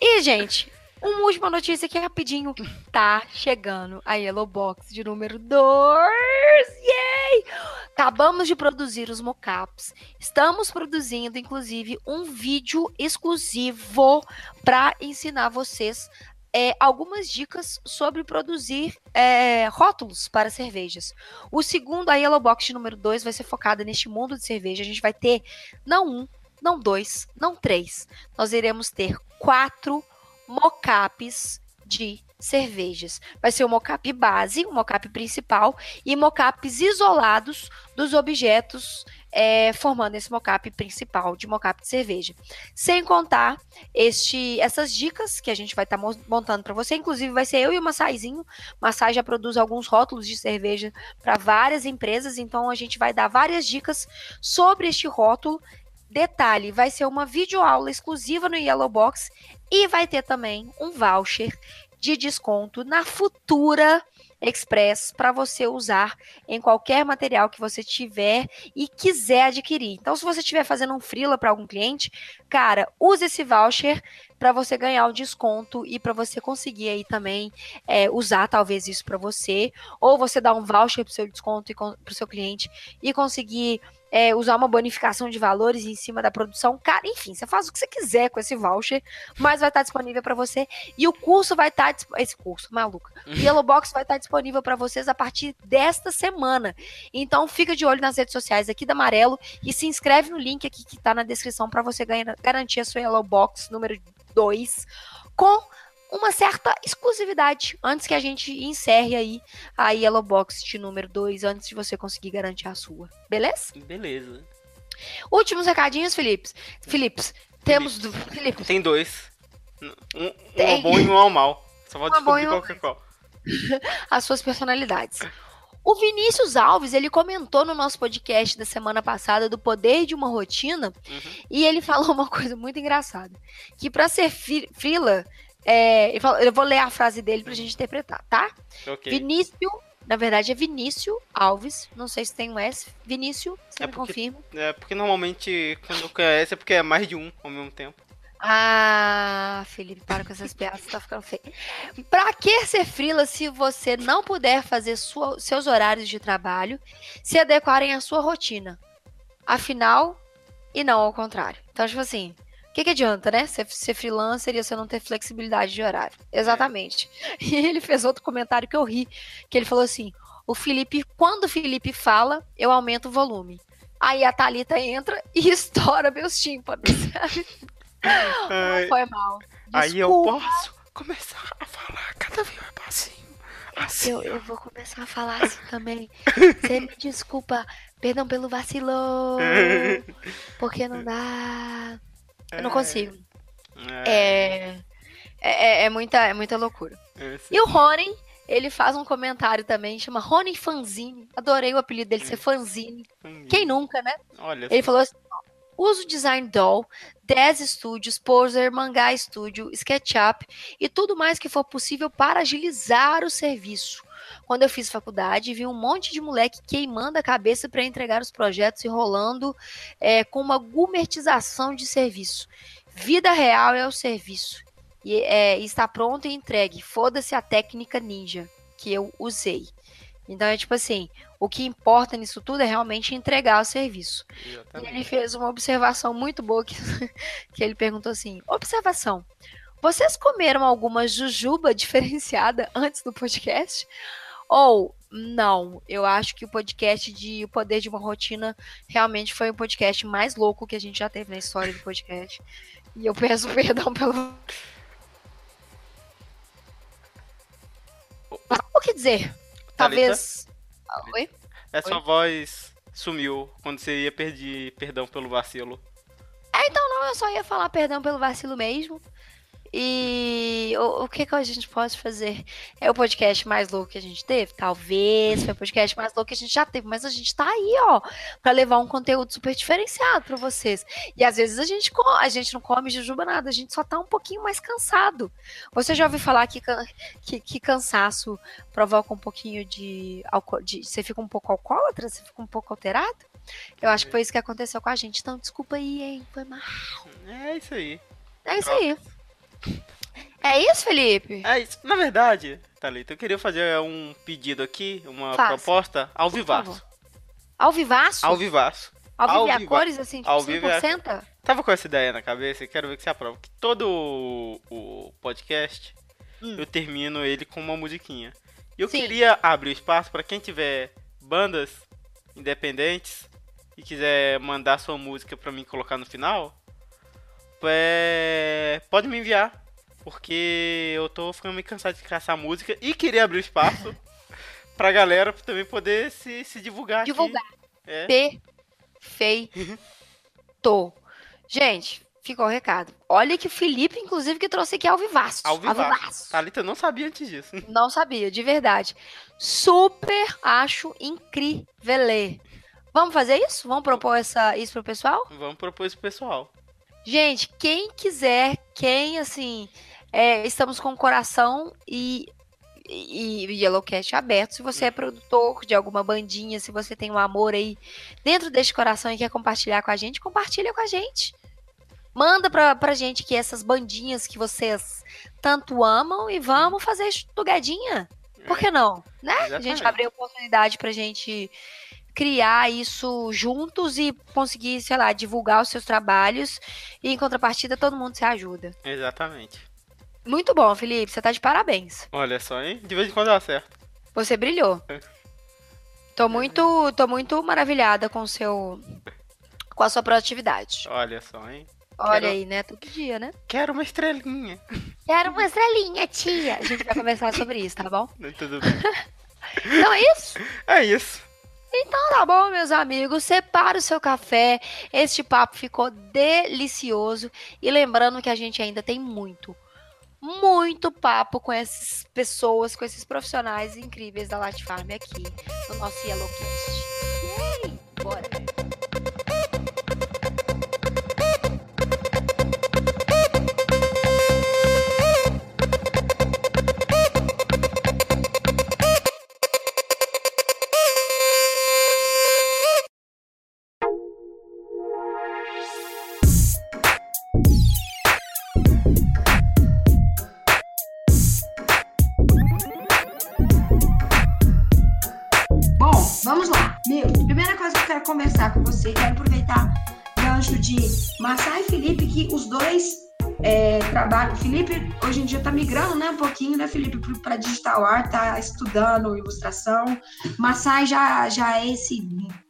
Speaker 3: E, gente, uma última notícia aqui rapidinho. Tá chegando a Yellow Box de número 2. Yay! Acabamos de produzir os mockups. Estamos produzindo, inclusive, um vídeo exclusivo para ensinar vocês é, algumas dicas sobre produzir é, rótulos para cervejas. O segundo, a Yellow Box número 2, vai ser focada neste mundo de cerveja. A gente vai ter não um, não dois, não três. Nós iremos ter quatro mockups de cervejas. Vai ser o mockup base, o mockup principal e mockups isolados dos objetos é, formando esse mockup principal de mockup de cerveja. Sem contar este, essas dicas que a gente vai estar tá montando para você. Inclusive, vai ser eu e o Massaizinho. Massai já produz alguns rótulos de cerveja para várias empresas, então a gente vai dar várias dicas sobre este rótulo. Detalhe, vai ser uma videoaula exclusiva no Yellow Box e vai ter também um voucher de desconto na futura Express para você usar em qualquer material que você tiver e quiser adquirir. Então, se você estiver fazendo um freela para algum cliente, cara, use esse voucher para você ganhar o desconto e para você conseguir aí também é, usar talvez isso para você, ou você dar um voucher para o seu desconto e para o seu cliente e conseguir é, usar uma bonificação de valores em cima da produção. Cara, enfim, você faz o que você quiser com esse voucher, mas vai estar disponível para você. E o curso vai estar. Esse curso, maluca. O Yellow Box vai estar disponível para vocês a partir desta semana. Então fica de olho nas redes sociais aqui da Amarelo e se inscreve no link aqui que está na descrição para você ganhar, garantir a sua Yellow Box número 2 com uma certa exclusividade antes que a gente encerre aí a Yellow Box de número 2, antes de você conseguir garantir a sua. Beleza?
Speaker 4: Beleza.
Speaker 3: Últimos recadinhos, Filipes. Filipes, temos do. Filipes.
Speaker 4: Tem dois. Um, um Tem. ao bom e um ao mal. Só vou descobrir qual que é qual.
Speaker 3: As suas personalidades. O Vinícius Alves, ele comentou no nosso podcast da semana passada do poder de uma rotina uhum. e ele falou uma coisa muito engraçada, que para ser frila, é, eu vou ler a frase dele pra gente interpretar, tá? Okay. Vinícius, na verdade é Vinícius Alves, não sei se tem um S. Vinícius, você é me porque, confirma?
Speaker 4: É porque normalmente quando conhece é porque é mais de um ao mesmo tempo.
Speaker 3: Ah, Felipe, para com essas piadas, tá ficando feio. Pra que ser frila se você não puder fazer sua, seus horários de trabalho se adequarem à sua rotina? Afinal, e não ao contrário. Então, tipo assim, o que, que adianta, né? Ser, ser freelancer e você não ter flexibilidade de horário. Exatamente. E ele fez outro comentário que eu ri, que ele falou assim: o Felipe, quando o Felipe fala, eu aumento o volume. Aí a Thalita entra e estoura meus tímpanos.
Speaker 4: Ai,
Speaker 3: foi mal. Desculpa.
Speaker 4: Aí eu posso começar a falar cada vez mais baixinho.
Speaker 3: Eu, eu vou começar a falar assim também. Você me desculpa, perdão pelo vacilo. Porque não dá. Eu não consigo. É. É, é, é muita, é muita loucura.
Speaker 4: É,
Speaker 3: E o Rony, ele faz um comentário também, chama Rony Fanzine. Adorei o apelido dele ser Fanzine. Quem nunca, né?
Speaker 4: Olha
Speaker 3: Ele
Speaker 4: só.
Speaker 3: falou assim: uso Design Doll, 10 Studios, Poser, Mangá Studio, SketchUp e tudo mais que for possível para agilizar o serviço. Quando eu fiz faculdade, vi um monte de moleque queimando a cabeça para entregar os projetos e rolando é, com uma gourmetização de serviço. Vida real é o serviço. E é, está pronto e entregue. Foda-se a técnica ninja que eu usei. Então é tipo assim, o que importa nisso tudo é realmente entregar o serviço. E ele fez uma observação muito boa que, que ele perguntou assim: observação. Vocês comeram alguma jujuba diferenciada antes do podcast? Ou não? Eu acho que o podcast de O Poder de uma Rotina realmente foi o podcast mais louco que a gente já teve na história do podcast. E eu peço perdão pelo. O que dizer? Talvez. Oi?
Speaker 4: É sua voz sumiu quando você ia pedir perdão pelo vacilo.
Speaker 3: Não, eu só ia falar perdão pelo vacilo mesmo. E o, o que, que a gente pode fazer? É o podcast mais louco que a gente teve? Talvez foi o podcast mais louco que a gente já teve, mas a gente tá aí, ó, pra levar um conteúdo super diferenciado pra vocês. E às vezes a gente, a gente não come jujuba nada, a gente só tá um pouquinho mais cansado. Você já ouviu falar que, que, que cansaço provoca um pouquinho de, de. Você fica um pouco alcoólatra? Você fica um pouco alterado? Eu acho que foi isso que aconteceu com a gente. Então, desculpa aí, hein? Foi mal.
Speaker 4: É isso aí.
Speaker 3: É isso aí. É isso, Felipe?
Speaker 4: É isso. Na verdade, Thalita, eu queria fazer um pedido aqui, uma
Speaker 3: Faça.
Speaker 4: proposta ao vivaço.
Speaker 3: Ao vivaço?
Speaker 4: Ao vivaço.
Speaker 3: Ao vivo e a cores, assim, tipo
Speaker 4: ao vivo e a-
Speaker 3: 100%?
Speaker 4: Tava com essa ideia na cabeça e quero ver que você aprova. Que todo o, o podcast,
Speaker 3: Hum.
Speaker 4: eu termino ele com uma musiquinha. E eu
Speaker 3: Sim.
Speaker 4: queria abrir o espaço para quem tiver bandas independentes e quiser mandar sua música pra mim colocar no final, é, pode me enviar. Porque eu tô ficando meio cansado de caçar música e queria abrir o espaço pra galera também poder se, se divulgar.
Speaker 3: Divulgar.
Speaker 4: É.
Speaker 3: Perfeito. Gente, ficou o recado. Olha que o Felipe, inclusive, que trouxe aqui ao vivaço.
Speaker 4: Ao vivaço.
Speaker 3: vivaço.
Speaker 4: Thalita eu não sabia antes disso.
Speaker 3: Não sabia, de verdade. Super acho incrível. Vamos fazer isso? Vamos propor essa, isso pro pessoal?
Speaker 4: Vamos propor isso pro pessoal.
Speaker 3: Gente, quem quiser, quem assim, é, estamos com o coração e, e, e Yellowcast aberto. Se você é produtor de alguma bandinha, se você tem um amor aí dentro deste coração e quer compartilhar com a gente, compartilha com a gente. Manda pra, pra gente que essas bandinhas que vocês tanto amam e vamos fazer estugadinha. Por que não? Né? A gente
Speaker 4: Exatamente.
Speaker 3: abrir oportunidade pra gente criar isso juntos e conseguir, sei lá, divulgar os seus trabalhos e em contrapartida todo mundo se ajuda.
Speaker 4: Exatamente.
Speaker 3: Muito bom, Felipe, você tá de parabéns.
Speaker 4: Olha só, hein? De vez em quando eu acerto.
Speaker 3: Você brilhou. Tô muito, tô muito maravilhada com o seu com a sua proatividade.
Speaker 4: Olha só, hein?
Speaker 3: Olha
Speaker 4: Quero-
Speaker 3: aí, né? Todo dia, né?
Speaker 4: Quero uma estrelinha.
Speaker 3: Quero uma estrelinha, tia. A gente vai conversar sobre isso, tá bom?
Speaker 4: Tudo bem.
Speaker 3: Então é isso.
Speaker 4: É isso.
Speaker 3: Então tá bom, meus amigos. Separa o seu café. Este papo ficou delicioso. E lembrando que a gente ainda tem muito, muito papo com essas pessoas, com esses profissionais incríveis da Latifarm aqui no nosso Yellowcast. Yay! Bora!
Speaker 2: Trabalham. Felipe hoje em dia está migrando, né, um pouquinho, né, Felipe, para digital art, tá estudando ilustração. Massai já, já é esse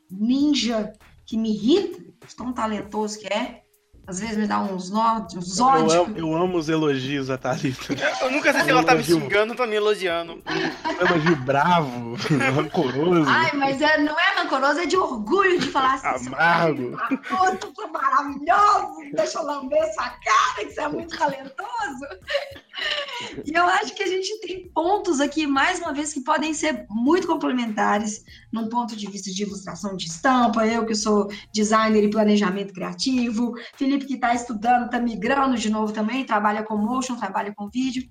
Speaker 2: ninja que me irrita, tão talentoso que é. Às vezes me dá uns nó, uns ódios.
Speaker 5: Eu, amo, eu amo os elogios a Thalita.
Speaker 4: Eu nunca sei se ela tá me xingando ou tá me elogiando.
Speaker 5: Um elogio bravo, rancoroso.
Speaker 2: Ai, mas é, não é rancoroso, é de orgulho de falar assim.
Speaker 5: Amargo.
Speaker 2: Tu é maravilhoso, deixa eu lamber essa cara, que você é muito talentoso. E eu acho que a gente tem pontos aqui, mais uma vez, que podem ser muito complementares num ponto de vista de ilustração de estampa, eu que sou designer e planejamento criativo, Felipe que está estudando, está migrando de novo também, trabalha com motion, trabalha com vídeo,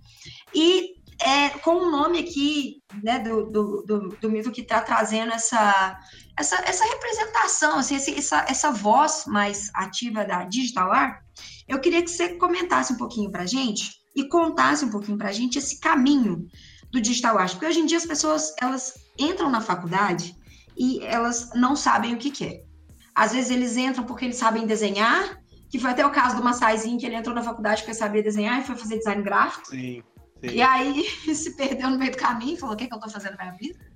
Speaker 2: e é, com o nome aqui né, do, do, do, do que está trazendo essa, essa, essa representação, assim, essa, essa voz mais ativa da Digital Art, eu queria que você comentasse um pouquinho para gente e contasse um pouquinho para gente esse caminho do Digital Art, porque hoje em dia as pessoas elas entram na faculdade e elas não sabem o que quer. Às vezes eles entram porque eles sabem desenhar, que foi até o caso do Massaizinho, que ele entrou na faculdade porque sabia desenhar e foi fazer design gráfico.
Speaker 5: Sim, sim.
Speaker 2: E aí se perdeu no meio do caminho e falou: o que, é que eu tô fazendo na minha vida?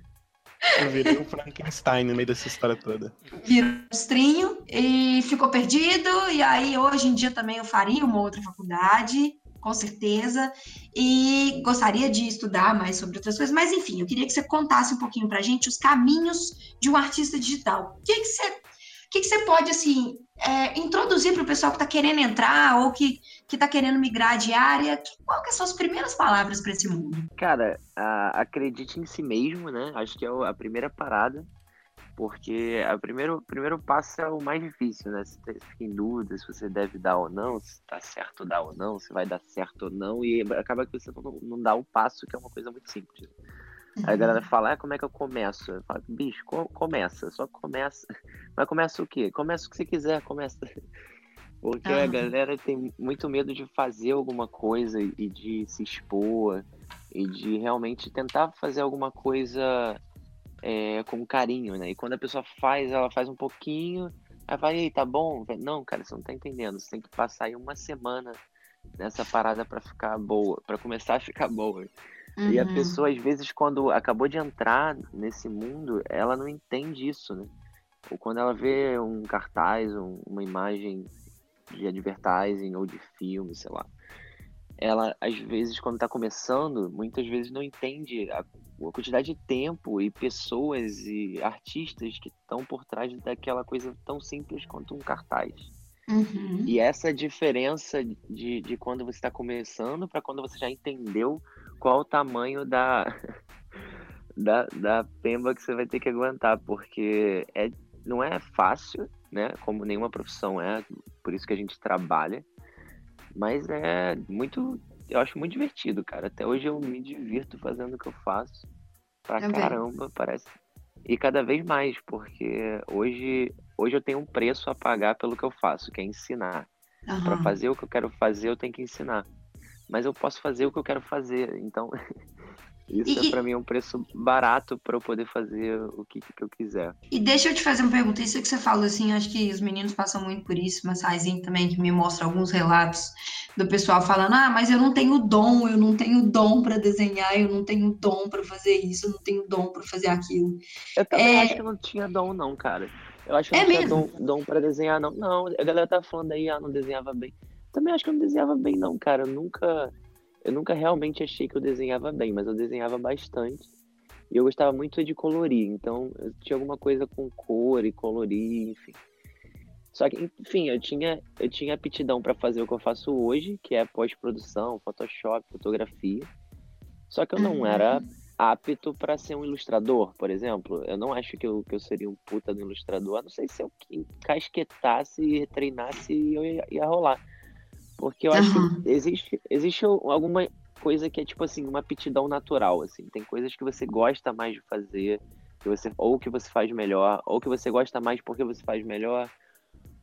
Speaker 5: Eu virei um Frankenstein no meio dessa história toda.
Speaker 2: Virou monstrinho e ficou perdido. E aí, hoje em dia, também eu faria uma outra faculdade, com certeza. E gostaria de estudar mais sobre outras coisas. Mas, enfim, eu queria que você contasse um pouquinho pra gente os caminhos de um artista digital. O que, que você. O que, que você pode, assim, é, introduzir para o pessoal que está querendo entrar ou que está querendo migrar de área? Qual que são as primeiras palavras para esse mundo?
Speaker 1: Cara, a, acredite em si mesmo, né? Acho que é a primeira parada, porque o primeiro, primeiro passo é o mais difícil, né? Você fica em dúvida se você deve dar ou não, se está certo dar ou não, se vai dar certo ou não, e acaba que você não, não dá o um passo, que é uma coisa muito simples. Aí a galera fala, ah, como é que eu começo? Eu falo, bicho, co começa, só começa. Mas começa o quê? Começa o que você quiser, começa. Porque a galera tem muito medo de fazer alguma coisa e de se expor e de realmente tentar fazer alguma coisa é, com carinho, né? E quando a pessoa faz, ela faz um pouquinho, aí vai, ei, tá bom? Não, cara, você não tá entendendo. Você tem que passar aí uma semana nessa parada para ficar boa, para começar a ficar boa. Uhum. E a uhum. pessoa, às vezes, quando acabou de entrar nesse mundo, ela não entende isso, né? Ou quando ela vê um cartaz, um, uma imagem de advertising ou de filme, sei lá. Ela, às vezes, quando está começando, muitas vezes não entende a, a, quantidade de tempo e pessoas e artistas que estão por trás daquela coisa tão simples quanto um cartaz.
Speaker 2: Uhum.
Speaker 1: E essa diferença de, de quando você está começando para quando você já entendeu qual o tamanho da, da, da pemba que você vai ter que aguentar, porque é, não é fácil, né? Como nenhuma profissão é, por isso que a gente trabalha, mas é muito, eu acho muito divertido, cara. Até hoje eu me divirto fazendo o que eu faço. Pra caramba, parece. E cada vez mais, porque hoje, hoje eu tenho um preço a pagar pelo que eu faço, que é ensinar. Uhum. Para fazer o que eu quero fazer, eu tenho que ensinar mas eu posso fazer o que eu quero fazer. Então, isso e, é para mim um preço barato para eu poder fazer o que, que eu quiser.
Speaker 2: E deixa eu te fazer uma pergunta. Isso que você falou, assim, acho que os meninos passam muito por isso, mas Raizinho também que me mostra alguns relatos do pessoal falando: ah, mas eu não tenho dom, eu não tenho dom para desenhar, eu não tenho dom para fazer isso, eu não tenho dom para fazer aquilo.
Speaker 1: Eu também é... acho que eu não tinha dom, não, cara. Eu acho que eu é não mesmo? tinha dom, dom para desenhar, não. Não, a galera tá falando aí, ah, não desenhava bem também acho que eu não desenhava bem, não, cara. Eu nunca, eu nunca realmente achei que eu desenhava bem, mas eu desenhava bastante. E eu gostava muito de colorir, então eu tinha alguma coisa com cor e colorir, enfim. Só que, enfim, eu tinha, eu tinha aptidão para fazer o que eu faço hoje, que é pós-produção, Photoshop, fotografia. Só que eu não uhum. era apto para ser um ilustrador, por exemplo. Eu não acho que eu, que eu seria um puta do ilustrador. não sei se eu casquetasse e treinasse eu ia, ia rolar. Porque eu acho que existe, existe alguma coisa que é tipo assim, uma aptidão natural, assim. Tem coisas que você gosta mais de fazer, que você ou que você faz melhor, ou que você gosta mais porque você faz melhor,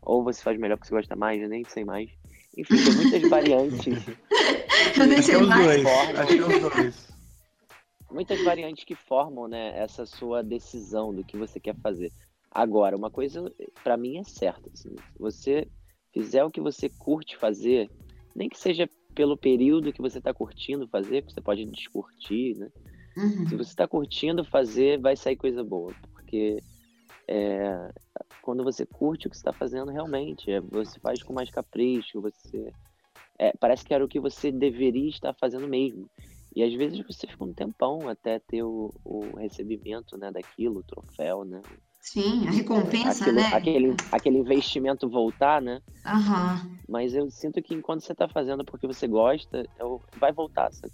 Speaker 1: ou você faz melhor porque você gosta mais, eu nem sei mais. Enfim, tem muitas variantes.
Speaker 2: eu nem sei mais.
Speaker 5: dois.
Speaker 1: Muitas variantes que formam, né, essa sua decisão do que você quer fazer. Agora, uma coisa para mim é certa, assim, você fizer o que você curte fazer, nem que seja pelo período que você está curtindo fazer, você pode descurtir, né?
Speaker 2: Uhum.
Speaker 1: Se você está curtindo fazer, vai sair coisa boa, porque é, quando você curte o que você está fazendo realmente, é, você faz com mais capricho, você é, parece que era o que você deveria estar fazendo mesmo. E às vezes você fica um tempão até ter o, o recebimento né, daquilo, o troféu, né?
Speaker 2: Sim, a recompensa,
Speaker 1: aquilo,
Speaker 2: né?
Speaker 1: Aquele, aquele investimento voltar, né?
Speaker 2: Uhum.
Speaker 1: Mas eu sinto que enquanto você está fazendo porque você gosta, vai voltar, sabe?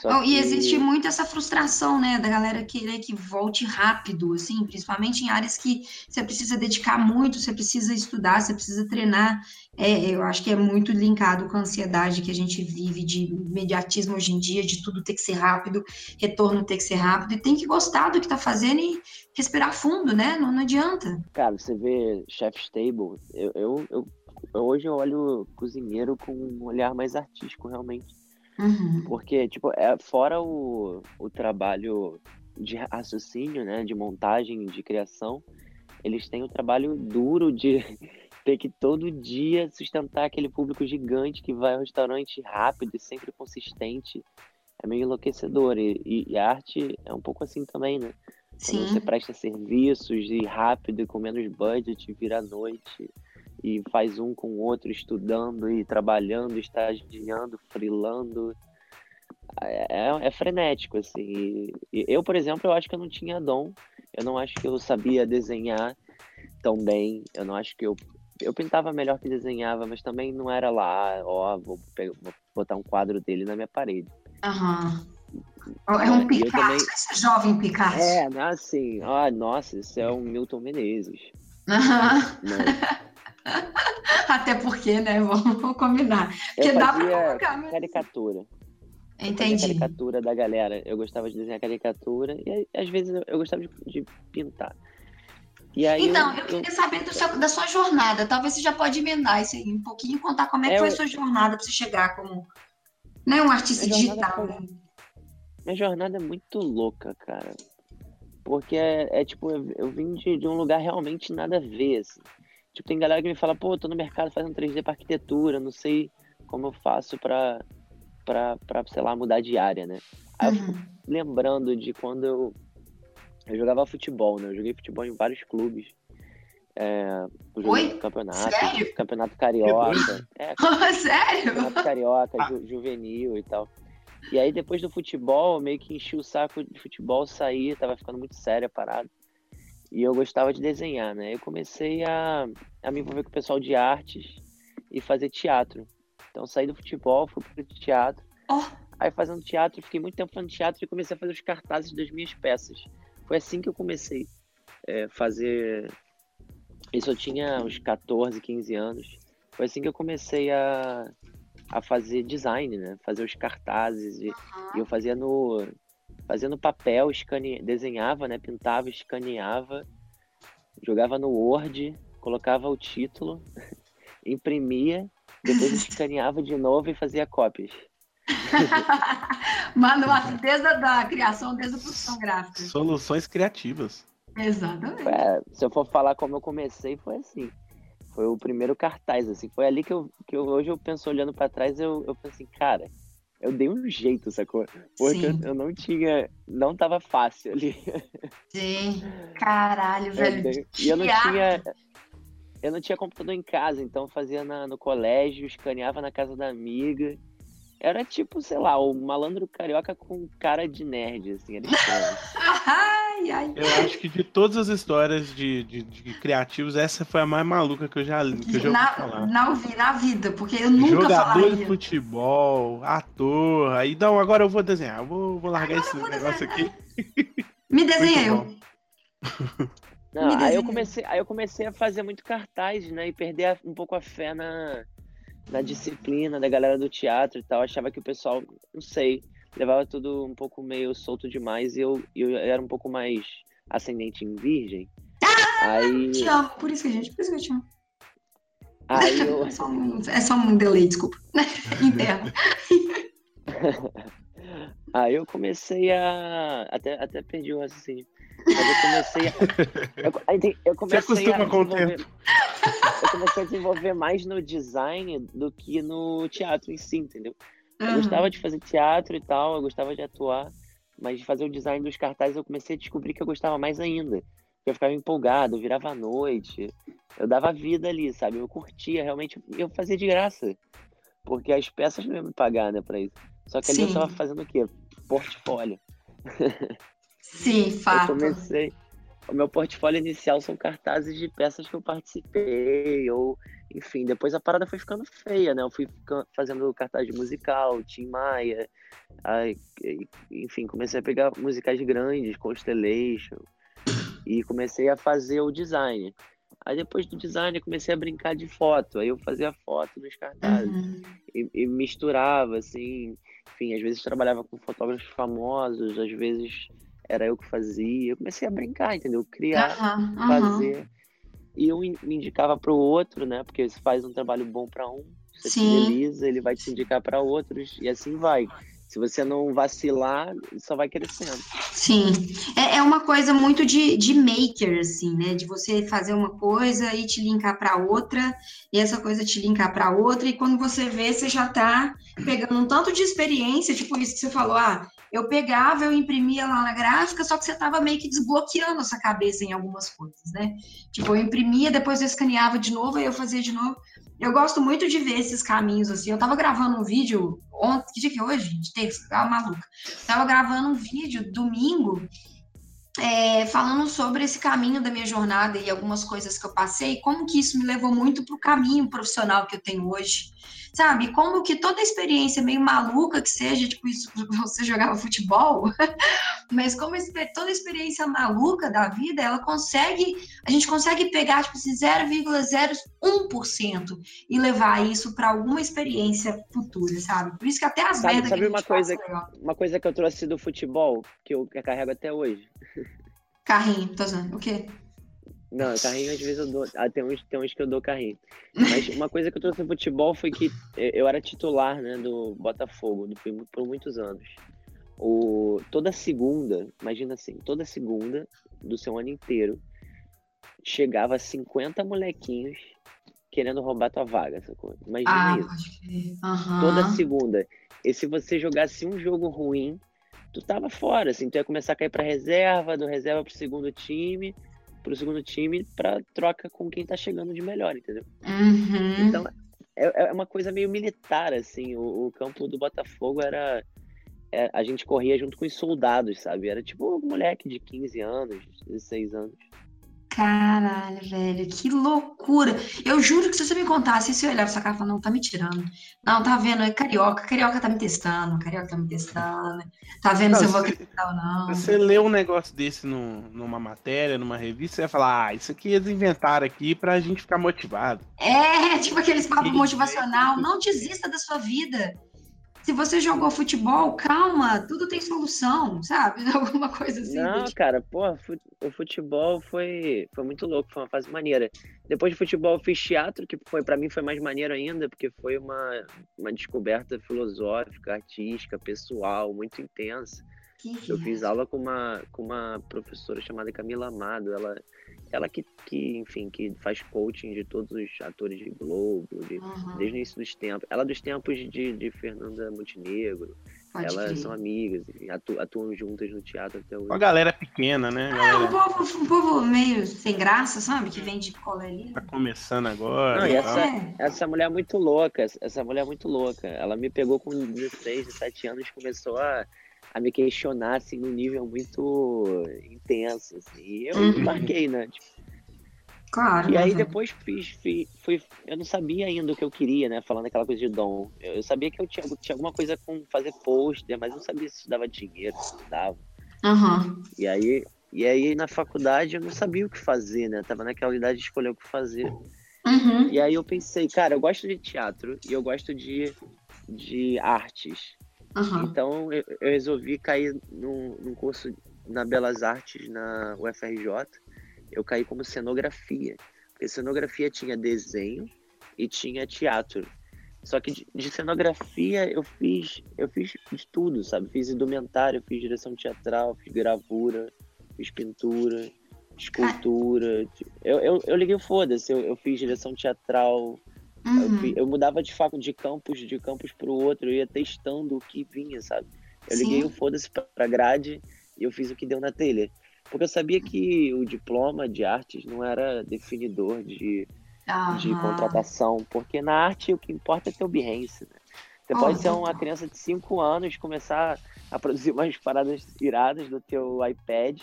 Speaker 2: Que... E existe muito essa frustração, né, da galera querer que volte rápido, assim, principalmente em áreas que você precisa dedicar muito, você precisa estudar, você precisa treinar. É, eu acho que é muito linkado com a ansiedade que a gente vive de imediatismo hoje em dia, de tudo ter que ser rápido, retorno ter que ser rápido, e tem que gostar do que tá fazendo e respirar fundo, né? Não, não adianta.
Speaker 1: Cara, você vê Chef's Table, eu, eu, eu hoje eu olho cozinheiro com um olhar mais artístico, realmente
Speaker 2: Uhum.
Speaker 1: Porque, tipo, é, fora o, o trabalho de raciocínio, né, de montagem, de criação, eles têm o trabalho duro de ter que todo dia sustentar aquele público gigante que vai ao restaurante rápido e sempre consistente. É meio enlouquecedor. E, e, a arte é um pouco assim também, né?
Speaker 2: Sim.
Speaker 1: Quando você presta serviços e rápido e com menos budget, vira à noite e faz um com o outro estudando e trabalhando, estagiando, frilando. É, é, é frenético, assim. E eu, por exemplo, eu acho que eu não tinha dom. Eu não acho que eu sabia desenhar tão bem. Eu não acho que eu. Eu pintava melhor que desenhava, mas também não era lá, ó, vou, pegar, vou botar um quadro dele na minha parede.
Speaker 2: Aham. Uhum. É um Picasso, também... esse jovem Picasso.
Speaker 1: É, assim, ah, nossa, esse é um Milton Menezes.
Speaker 2: Aham. Uhum. Até porque, né? Vamos combinar. Porque
Speaker 1: eu
Speaker 2: dá
Speaker 1: pra colocar mesmo. caricatura.
Speaker 2: Entendi.
Speaker 1: caricatura da galera. Eu gostava de desenhar caricatura e às vezes eu gostava de, de pintar. E aí
Speaker 2: então, eu, eu queria saber seu, da sua jornada. Talvez você já pode emendar isso aí um pouquinho, contar como é que é, foi a sua jornada para você chegar como né, um artista digital. Foi...
Speaker 1: Minha jornada é muito louca, cara. Porque é, é tipo, eu, eu vim de, de, um lugar realmente nada a ver, assim. Tipo, tem galera que me fala, pô, tô no mercado fazendo 3D pra arquitetura, não sei como eu faço pra, pra, pra sei lá, mudar de área, né? Aí uhum. eu fico lembrando de quando eu, eu jogava futebol, né? Eu joguei futebol em vários clubes. É,
Speaker 2: Oi?
Speaker 1: campeonato,
Speaker 2: Sério?
Speaker 1: campeonato carioca. É,
Speaker 2: Sério?
Speaker 1: Campeonato carioca, ah. ju, juvenil e tal. E aí depois do futebol, eu meio que enchi o saco de futebol, saí, tava ficando muito sério a parada. E eu gostava de desenhar, né? Eu comecei a, a me envolver com o pessoal de artes e fazer teatro. Então saí do futebol, fui pro teatro.
Speaker 2: Oh.
Speaker 1: Aí fazendo teatro, fiquei muito tempo fazendo teatro e comecei a fazer os cartazes das minhas peças. Foi assim que eu comecei a é, fazer. Isso eu tinha uns 14, 15 anos. Foi assim que eu comecei a, a fazer design, né? Fazer os cartazes. E, uhum. e eu fazia no, fazendo papel, escane... desenhava, né? Pintava, escaneava, jogava no Word, colocava o título, imprimia, depois escaneava de novo e fazia cópias.
Speaker 2: Manual, desde a da criação, desde a produção gráfica.
Speaker 5: Soluções criativas.
Speaker 2: Exatamente.
Speaker 1: É, se eu for falar como eu comecei, foi assim. Foi o primeiro cartaz, assim. Foi ali que eu, que eu hoje eu penso olhando para trás, eu, eu pensei, cara, eu dei um jeito, sacou? Porque eu, eu, não tinha. Não tava fácil ali.
Speaker 2: Sim. Caralho, velho.
Speaker 1: Dei, e eu não tinha. Eu não tinha computador em casa, então fazia na, no colégio, escaneava na casa da amiga. Era tipo, sei lá, o malandro carioca com cara de nerd, assim,
Speaker 2: ai, ai.
Speaker 5: Eu acho que de todas as histórias de, de, de, criativos, essa foi a mais maluca que eu já li. Que eu já
Speaker 2: na,
Speaker 5: falar.
Speaker 2: Na, na vida, porque eu nunca
Speaker 5: Jogador
Speaker 2: falaria.
Speaker 5: de futebol, ator. Aí, não, agora eu vou desenhar. Eu vou, vou largar agora esse negócio desenhar. aqui.
Speaker 2: Me desenha eu.
Speaker 1: Não, aí eu comecei, aí eu comecei a fazer muito cartaz, né? E perder um pouco a fé na, na disciplina da galera do teatro e tal. Achava que o pessoal, não sei, levava tudo um pouco meio solto demais e eu, eu era um pouco mais ascendente em virgem.
Speaker 2: Ah, aí... Te amo, por isso que a gente, por isso que eu te amo.
Speaker 1: Aí eu...
Speaker 2: é, só um, é só um delay, desculpa. Interno.
Speaker 1: aí eu comecei a. Até, até perdi o raciocínio. Mas eu comecei a. Eu, eu comecei a desenvolver, eu comecei a desenvolver mais no design do que no teatro em si, entendeu? Eu uhum. gostava de fazer teatro e tal, eu gostava de atuar, mas de fazer o design dos cartazes eu comecei a descobrir que eu gostava mais ainda. eu ficava empolgado, eu virava à noite, eu dava vida ali, sabe? Eu curtia realmente, eu fazia de graça. Porque as peças não iam me pagar, né, pra isso. Só que ali Sim. eu tava fazendo o quê? Portfólio.
Speaker 2: Sim, fato.
Speaker 1: Eu comecei. O meu portfólio inicial são cartazes de peças que eu participei, ou, enfim, depois a parada foi ficando feia, né? Eu fui fazendo cartaz de musical, Tim Maia, aí, enfim, comecei a pegar musicais grandes, Constellation, e comecei a fazer o design. Aí depois do design eu comecei a brincar de foto. Aí eu fazia foto nos cartazes uhum. e, e, misturava, assim. Enfim, às vezes trabalhava com fotógrafos famosos, às vezes era eu que fazia. Eu comecei a brincar, entendeu? Criar, uhum. Uhum. fazer. E um me indicava para o outro, né? Porque se faz um trabalho bom para um, você Sim. fideliza, ele vai te indicar para outros e assim vai se você não vacilar, só vai crescendo.
Speaker 2: Sim, é, é uma coisa muito de, de maker, assim, né? De você fazer uma coisa e te linkar para outra, e essa coisa te linkar para outra, e quando você vê, você já está pegando um tanto de experiência, tipo isso que você falou, ah, eu pegava, eu imprimia lá na gráfica, só que você estava meio que desbloqueando essa cabeça em algumas coisas, né? Tipo, eu imprimia, depois eu escaneava de novo, aí eu fazia de novo. Eu gosto muito de ver esses caminhos, assim. Eu tava gravando um vídeo ontem, que dia que é hoje, gente? Terça, ah, maluca. Tava gravando um vídeo domingo é, falando sobre esse caminho da minha jornada e algumas coisas que eu passei, como que isso me levou muito para o caminho profissional que eu tenho hoje sabe? Como que toda experiência meio maluca que seja, tipo, isso, você jogava futebol, mas como toda experiência maluca da vida, ela consegue, a gente consegue pegar, tipo assim, 0,01% e levar isso para alguma experiência futura, sabe? Por isso que até as
Speaker 1: sabe,
Speaker 2: merdas
Speaker 1: sabe uma coisa, uma coisa que eu trouxe do futebol, que eu carrego até hoje?
Speaker 2: Carrinho, tô usando. O quê?
Speaker 1: Não, carrinho às vezes eu dou. Ah, tem uns, tem uns que eu dou carrinho. Mas uma coisa que eu trouxe no futebol foi que eu era titular né, do Botafogo por muitos anos. O, toda segunda, imagina assim, toda segunda do seu ano inteiro, chegava 50 molequinhos querendo roubar tua vaga, coisa. Imagina ah, isso. Uhum. Toda segunda. E se você jogasse um jogo ruim, tu tava fora, assim, tu ia começar a cair pra reserva, do reserva pro segundo time pro segundo time para troca com quem tá chegando de melhor, entendeu?
Speaker 2: Uhum.
Speaker 1: Então é, é, uma coisa meio militar, assim. O, o campo do Botafogo era. É, a gente corria junto com os soldados, sabe? Era tipo um moleque de 15 anos, 16 anos.
Speaker 2: Caralho, velho, que loucura. Eu juro que se você me contasse, se eu olhar pra sua cara e falar, não, tá me tirando. Não, tá vendo, é carioca, carioca tá me testando, carioca tá me testando. Tá vendo não, se eu vou acreditar ou não.
Speaker 5: Você lê um negócio desse no, numa matéria, numa revista, você vai falar, ah, isso aqui eles inventaram aqui pra gente ficar motivado.
Speaker 2: É, tipo aqueles papos motivacional, não desista da sua vida se você jogou futebol, calma, tudo tem solução, sabe? Alguma coisa assim.
Speaker 1: Não, tipo... cara, pô, o futebol foi, foi muito louco, foi uma fase maneira. Depois de futebol, eu fiz teatro, que foi para mim foi mais maneiro ainda, porque foi uma, uma descoberta filosófica, artística, pessoal, muito intensa. Eu fiz aula com uma, com uma professora chamada Camila Amado. Ela, ela que, que, enfim, que faz coaching de todos os atores de Globo, de, uhum. desde o início dos tempos. Ela é dos tempos de, de Fernanda Montenegro. Pode Elas são amigas, atu, atuam juntas no teatro até hoje.
Speaker 5: Uma galera pequena, né?
Speaker 2: É, um povo, um povo meio sem graça, sabe? Que vem de coleria.
Speaker 5: Tá começando agora.
Speaker 1: Não, e essa, é. essa mulher é muito louca, essa mulher é muito louca. Ela me pegou com 16, 17 anos e começou a a me questionar assim num nível muito intenso assim. E eu uhum. marquei, né? Tipo,
Speaker 2: Claro.
Speaker 1: E aí depois fiz, fiz, fui, eu não sabia ainda o que eu queria, né? Falando aquela coisa de dom. Eu, eu sabia que eu tinha, tinha alguma coisa com fazer pôster, mas não sabia se isso dava dinheiro, se dava.
Speaker 2: Uhum.
Speaker 1: E aí, e aí na faculdade eu não sabia o que fazer, né? Tava naquela idade de escolher o que fazer.
Speaker 2: Uhum.
Speaker 1: E aí eu pensei, cara, eu gosto de teatro e eu gosto de, de artes.
Speaker 2: Uhum.
Speaker 1: Então eu, eu, resolvi cair num, num, curso na Belas Artes na UFRJ. Eu caí como cenografia, porque cenografia tinha desenho e tinha teatro. Só que de, de cenografia eu fiz eu fiz de tudo, sabe? Fiz indumentário, fiz direção teatral, fiz gravura, fiz pintura, escultura. Eu, eu, eu liguei o foda-se, eu, eu fiz direção teatral, Uhum. Eu, eu, mudava de faco de campus de campus para o outro, eu ia testando o que vinha, sabe? Eu Sim. liguei o foda-se pra grade e eu fiz o que deu na telha. Porque eu sabia que o diploma de artes não era definidor de, de contratação, porque na arte o que importa é ter o Behance, né? Você pode ser uma criança de 5 anos, começar a produzir umas paradas iradas do teu iPad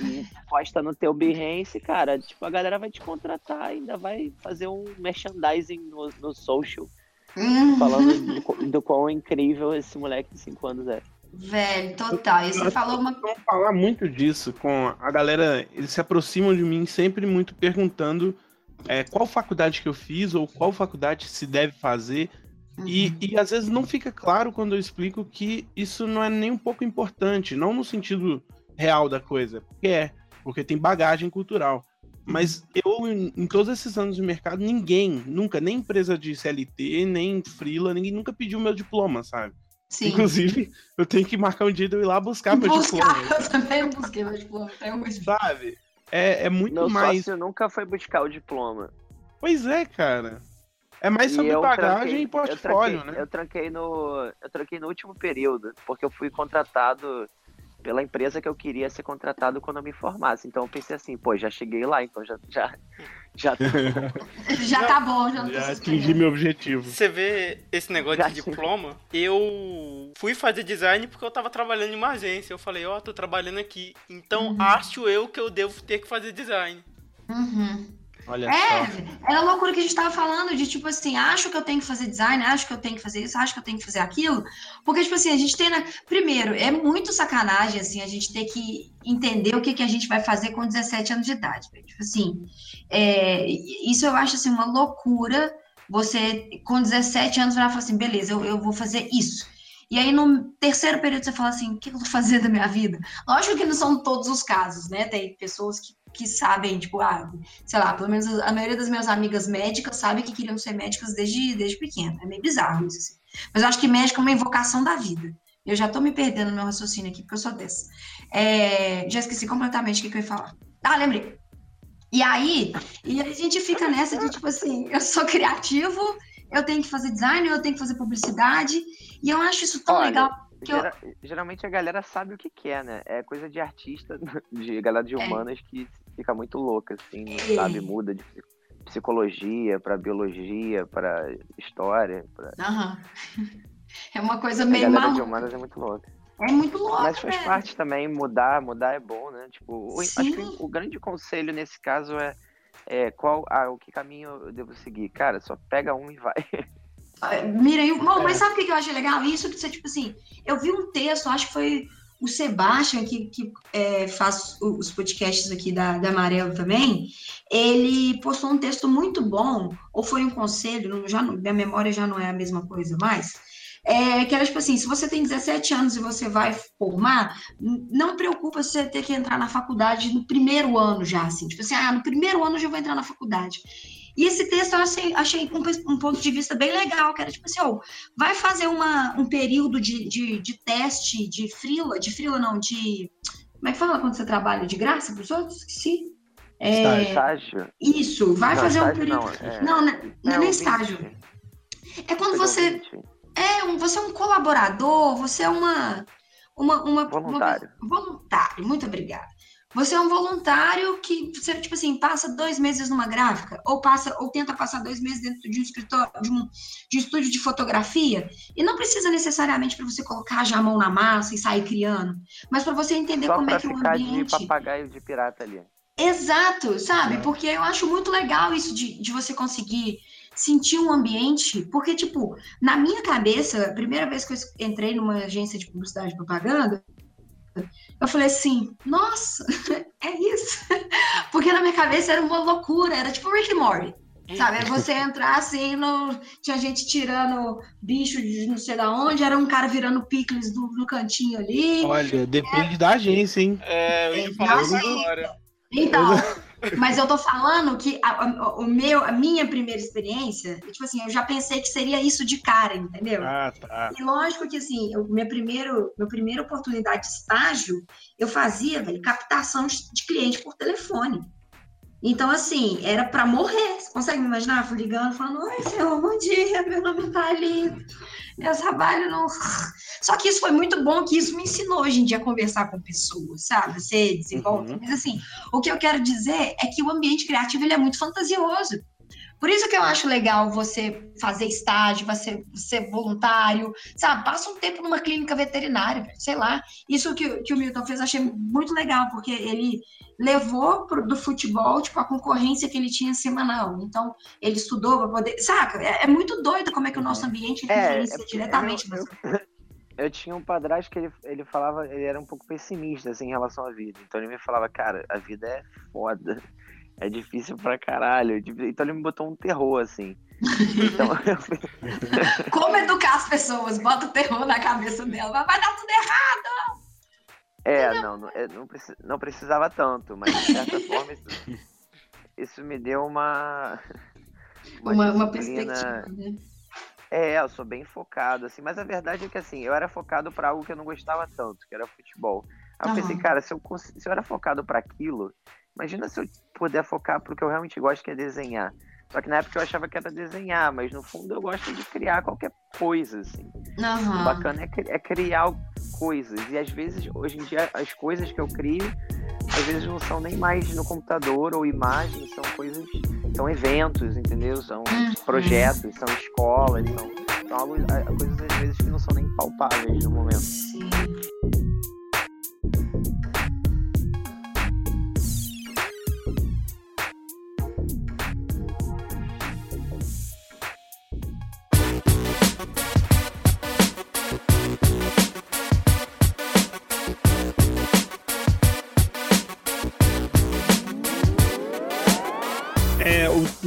Speaker 1: e posta no teu Behance, cara, tipo, a galera vai te contratar, ainda vai fazer um merchandising no, no social, uhum. falando do, do quão incrível esse moleque de 5 anos é.
Speaker 2: Velho, total. E você falou uma.
Speaker 5: Vamos falar muito disso com a galera. Eles se aproximam de mim sempre muito perguntando é, qual faculdade que eu fiz ou qual faculdade se deve fazer. Uhum. E, e às vezes não fica claro quando eu explico que isso não é nem um pouco importante, não no sentido real da coisa, porque é, porque tem bagagem cultural. Mas eu, em, todos esses anos de mercado, ninguém, nunca, nem empresa de CLT, nem Freela, ninguém nunca pediu meu diploma, sabe? Sim. Inclusive, eu tenho que marcar um dia de eu ir lá buscar meu buscar, diploma.
Speaker 2: Eu também busquei meu diploma até hoje.
Speaker 5: Sabe? É, é muito meu mais. Meu
Speaker 1: sócio nunca foi buscar o diploma.
Speaker 5: Pois é, cara. É mais sobre bagagem tranquei, e portfólio,
Speaker 1: eu tranquei,
Speaker 5: né?
Speaker 1: Eu tranquei, no, eu tranquei no último período, porque eu fui contratado pela empresa que eu queria ser contratado quando eu me formasse. Então eu pensei assim, pô, já cheguei lá, então já já já, tá
Speaker 2: já tá bom, já,
Speaker 5: já atingi meu objetivo.
Speaker 4: Você vê esse negócio já de diploma? Eu fui fazer design porque eu tava trabalhando em uma agência. Eu falei, ó, oh, tô trabalhando aqui, então uhum. acho eu que eu devo ter que fazer design.
Speaker 2: Uhum. Olha é, só. é a loucura que a gente estava falando, de tipo assim, acho que eu tenho que fazer design, acho que eu tenho que fazer isso, acho que eu tenho que fazer aquilo. Porque, tipo assim, a gente tem. Na... Primeiro, é muito sacanagem, assim, a gente ter que entender o que, que a gente vai fazer com 17 anos de idade. Tipo assim, é... isso eu acho assim, uma loucura. Você, com 17 anos, vai falar assim, beleza, eu, eu vou fazer isso. E aí, no terceiro período, você fala assim: o que eu tô fazendo da minha vida? Lógico que não são todos os casos, né? Tem pessoas que que sabem, tipo, ah, sei lá, pelo menos a maioria das minhas amigas médicas sabe que queriam ser médicas desde, desde pequena. É meio bizarro isso, assim. Mas eu acho que médico é uma invocação da vida. Eu já tô me perdendo no meu raciocínio aqui, porque eu sou dessa. É, já esqueci completamente o que, que eu ia falar. Ah, lembrei. E aí, e a gente fica nessa de, tipo assim, eu sou criativo, eu tenho que fazer design, eu tenho que fazer publicidade, e eu acho isso tão Olha, legal
Speaker 1: Geral, eu... Geralmente a galera sabe o que quer, né? É coisa de artista, de galera de é. humanas é. que fica muito louca, assim, não sabe? Muda de psicologia para biologia, para história. Pra...
Speaker 2: Uhum. É uma coisa meio.
Speaker 1: A galera de humanas é muito louca.
Speaker 2: É muito louco.
Speaker 1: Mas faz parte também, mudar, mudar é bom, né? Tipo, o, acho que o grande conselho nesse caso é, é qual, ah, o que caminho eu devo seguir. Cara, só pega um e vai.
Speaker 2: Mirei, bom, mas é. sabe o que eu achei legal? Isso que você, tipo assim, eu vi um texto, acho que foi o Sebastian, que, que é, faz os podcasts aqui da, da Amarelo também, ele postou um texto muito bom, ou foi um conselho, já minha memória já não é a mesma coisa mais, é, que era tipo assim, se você tem 17 anos e você vai formar, não preocupa se você ter que entrar na faculdade no primeiro ano já, assim, tipo assim, ah, no primeiro ano eu já vou entrar na faculdade. E esse texto eu achei, achei um, um, ponto de vista bem legal, que era tipo assim, oh, vai fazer uma, um período de, de, de teste de frila, de frila não, de... Como é que fala quando você trabalha de graça para os outros? Esqueci.
Speaker 1: É, estágio.
Speaker 2: Isso, vai não, fazer um período... Não, é, não, não, não é, é nem estágio. É quando você... É, um, você é um colaborador, você é uma... Uma, uma,
Speaker 1: voluntário.
Speaker 2: Uma, voluntário, muito obrigada. Você é um voluntário que você, tipo assim, passa dois meses numa gráfica, ou passa, ou tenta passar dois meses dentro de um escritório, de um, de um estúdio de fotografia, e não precisa necessariamente para você colocar já a mão na massa e sair criando, mas para você entender
Speaker 1: Só
Speaker 2: como é que o ambiente.
Speaker 1: De papagaio de pirata ali.
Speaker 2: Exato, sabe? Porque eu acho muito legal isso de, de você conseguir sentir um ambiente, porque, tipo, na minha cabeça, a primeira vez que eu entrei numa agência de publicidade e propaganda, eu falei assim, nossa, é isso. Porque na minha cabeça era uma loucura, era tipo Rick and Morty. Sabe, era você entrar assim, no... tinha gente tirando bicho de não sei da onde, era um cara virando picles do, no cantinho ali.
Speaker 5: Olha, depende é... da agência, hein?
Speaker 4: É, eu ia falar isso agora.
Speaker 2: Então, mas eu tô falando que a, a, o meu, a minha primeira experiência, tipo assim, eu já pensei que seria isso de cara, entendeu?
Speaker 5: Ah, tá.
Speaker 2: E lógico que assim, eu, minha, primeiro, minha primeira oportunidade de estágio, eu fazia, velho, captação de, de cliente por telefone. Então, assim, era para morrer. Você consegue me imaginar? Fui ligando, falando: Oi, senhor, bom dia, meu nome tá ali. Meu trabalho não. Só que isso foi muito bom, que isso me ensinou hoje em dia a conversar com pessoas, sabe? Ser desenvolto. Uhum. Mas, assim, o que eu quero dizer é que o ambiente criativo ele é muito fantasioso. Por isso que eu acho legal você fazer estágio, você ser voluntário, sabe? Passa um tempo numa clínica veterinária, sei lá. Isso que, que o Milton fez, eu achei muito legal, porque ele levou pro, do futebol, tipo, a concorrência que ele tinha semanal. Então, ele estudou para poder. Saca? É, é, muito doido como é que o nosso ambiente é, influencia é, diretamente.
Speaker 1: Eu, eu, eu, tinha um padrasto que ele, ele falava, ele era um pouco pessimista assim, em relação à vida. Então ele me falava, cara, a vida é foda é difícil pra caralho. Então ele me botou um terror, assim. Então,
Speaker 2: Como educar as pessoas? Bota o terror na cabeça dela. Vai dar tudo errado!
Speaker 1: É, não, não, é, não, não precisava tanto, mas de certa forma isso, isso me deu uma.
Speaker 2: Uma, uma, uma perspectiva, né?
Speaker 1: É, eu sou bem focado, assim, mas a verdade é que assim, eu era focado para algo que eu não gostava tanto, que era futebol. Aí eu uhum. pensei, cara, se eu, se eu era focado para aquilo, Imagina se eu puder focar pro que eu realmente gosto, que é desenhar. Só que na época eu achava que era desenhar, mas no fundo eu gosto de criar qualquer coisa, assim.
Speaker 2: Uhum.
Speaker 1: O bacana é, é, criar coisas. E às vezes, hoje em dia, as coisas que eu crio, às vezes não são nem mais no computador ou imagens, são coisas, são eventos, entendeu? São uhum. projetos, são escolas, são, são algo, coisas às vezes que não são nem palpáveis no momento.
Speaker 2: Sim.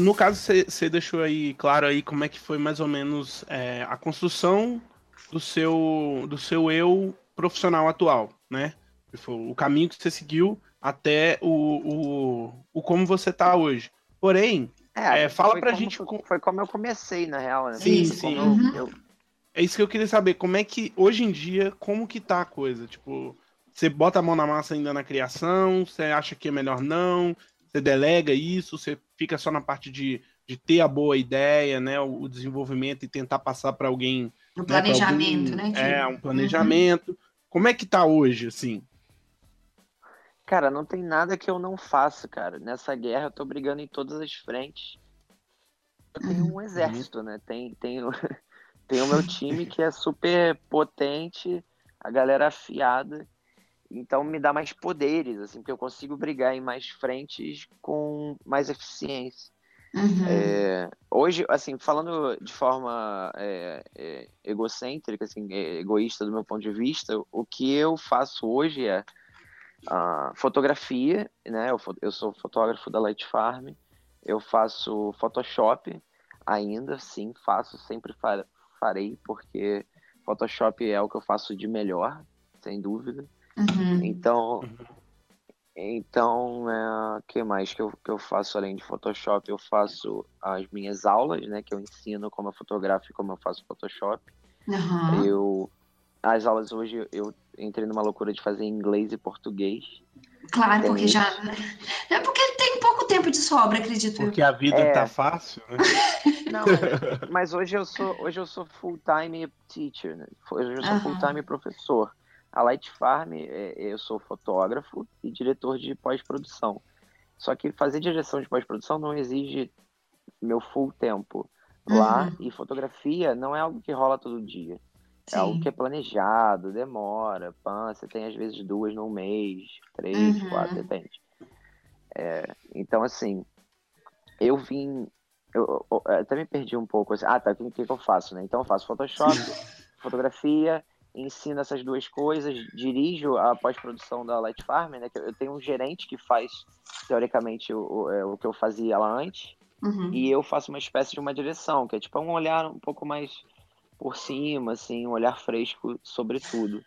Speaker 5: No caso, você deixou aí claro aí como é que foi mais ou menos é, a construção do seu, do seu eu profissional atual, né? O caminho que você seguiu até o, o, o como você está hoje. Porém, é, é, fala pra
Speaker 1: como,
Speaker 5: gente.
Speaker 1: Foi, foi como eu comecei, na real, né?
Speaker 5: Sim, sim. Eu, eu... É isso que eu queria saber. Como é que, hoje em dia, como que tá a coisa? Tipo, você bota a mão na massa ainda na criação? Você acha que é melhor não? Você delega isso? Você fica só na parte de, de ter a boa ideia, né? O, o desenvolvimento e tentar passar para alguém.
Speaker 2: O né, planejamento, alguém,
Speaker 5: né? É, um planejamento. Uhum. Como é que tá hoje, assim?
Speaker 1: Cara, não tem nada que eu não faça, cara. Nessa guerra eu tô brigando em todas as frentes. Eu tenho um uhum. exército, né? Tem, tenho, tenho o meu time que é super potente, a galera afiada. Então me dá mais poderes, assim, porque eu consigo brigar em mais frentes com mais eficiência.
Speaker 2: Uhum.
Speaker 1: É, hoje, assim, falando de forma é, é, egocêntrica, assim, é, egoísta do meu ponto de vista, o que eu faço hoje é a fotografia, né? Eu, eu sou fotógrafo da Light Farm, eu faço Photoshop ainda, sim, faço, sempre farei, porque Photoshop é o que eu faço de melhor, sem dúvida.
Speaker 2: Uhum.
Speaker 1: Então, então, o é, que mais que eu, que eu faço além de Photoshop? Eu faço as minhas aulas, né? Que eu ensino como eu fotografo e como eu faço Photoshop.
Speaker 2: Uhum.
Speaker 1: Eu, as aulas hoje eu entrei numa loucura de fazer inglês e português.
Speaker 2: Claro, tem porque isso. já. Né? É porque tem pouco tempo de sobra, acredito
Speaker 5: Porque a vida é... tá fácil, né?
Speaker 1: Não, mas hoje eu sou, hoje eu sou full-time teacher, né? Hoje eu sou uhum. full-time professor. A Light Farm, é, eu sou fotógrafo e diretor de pós-produção. Só que fazer direção de pós-produção não exige meu full tempo lá uhum. e fotografia não é algo que rola todo dia. Sim. É algo que é planejado, demora, pan, você tem às vezes duas no mês, três, uhum. quatro, depende. É, então, assim, eu vim. Eu, eu, eu, até me perdi um pouco. Assim, ah, tá, o que, que eu faço, né? Então eu faço Photoshop, fotografia, ensino essas duas coisas, dirijo a pós-produção da Light Farm, né? eu tenho um gerente que faz, teoricamente, o, o, é, o que eu fazia lá antes,
Speaker 2: uhum.
Speaker 1: e eu faço uma espécie de uma direção, que é tipo um olhar um pouco mais por cima, assim, um olhar fresco sobre tudo.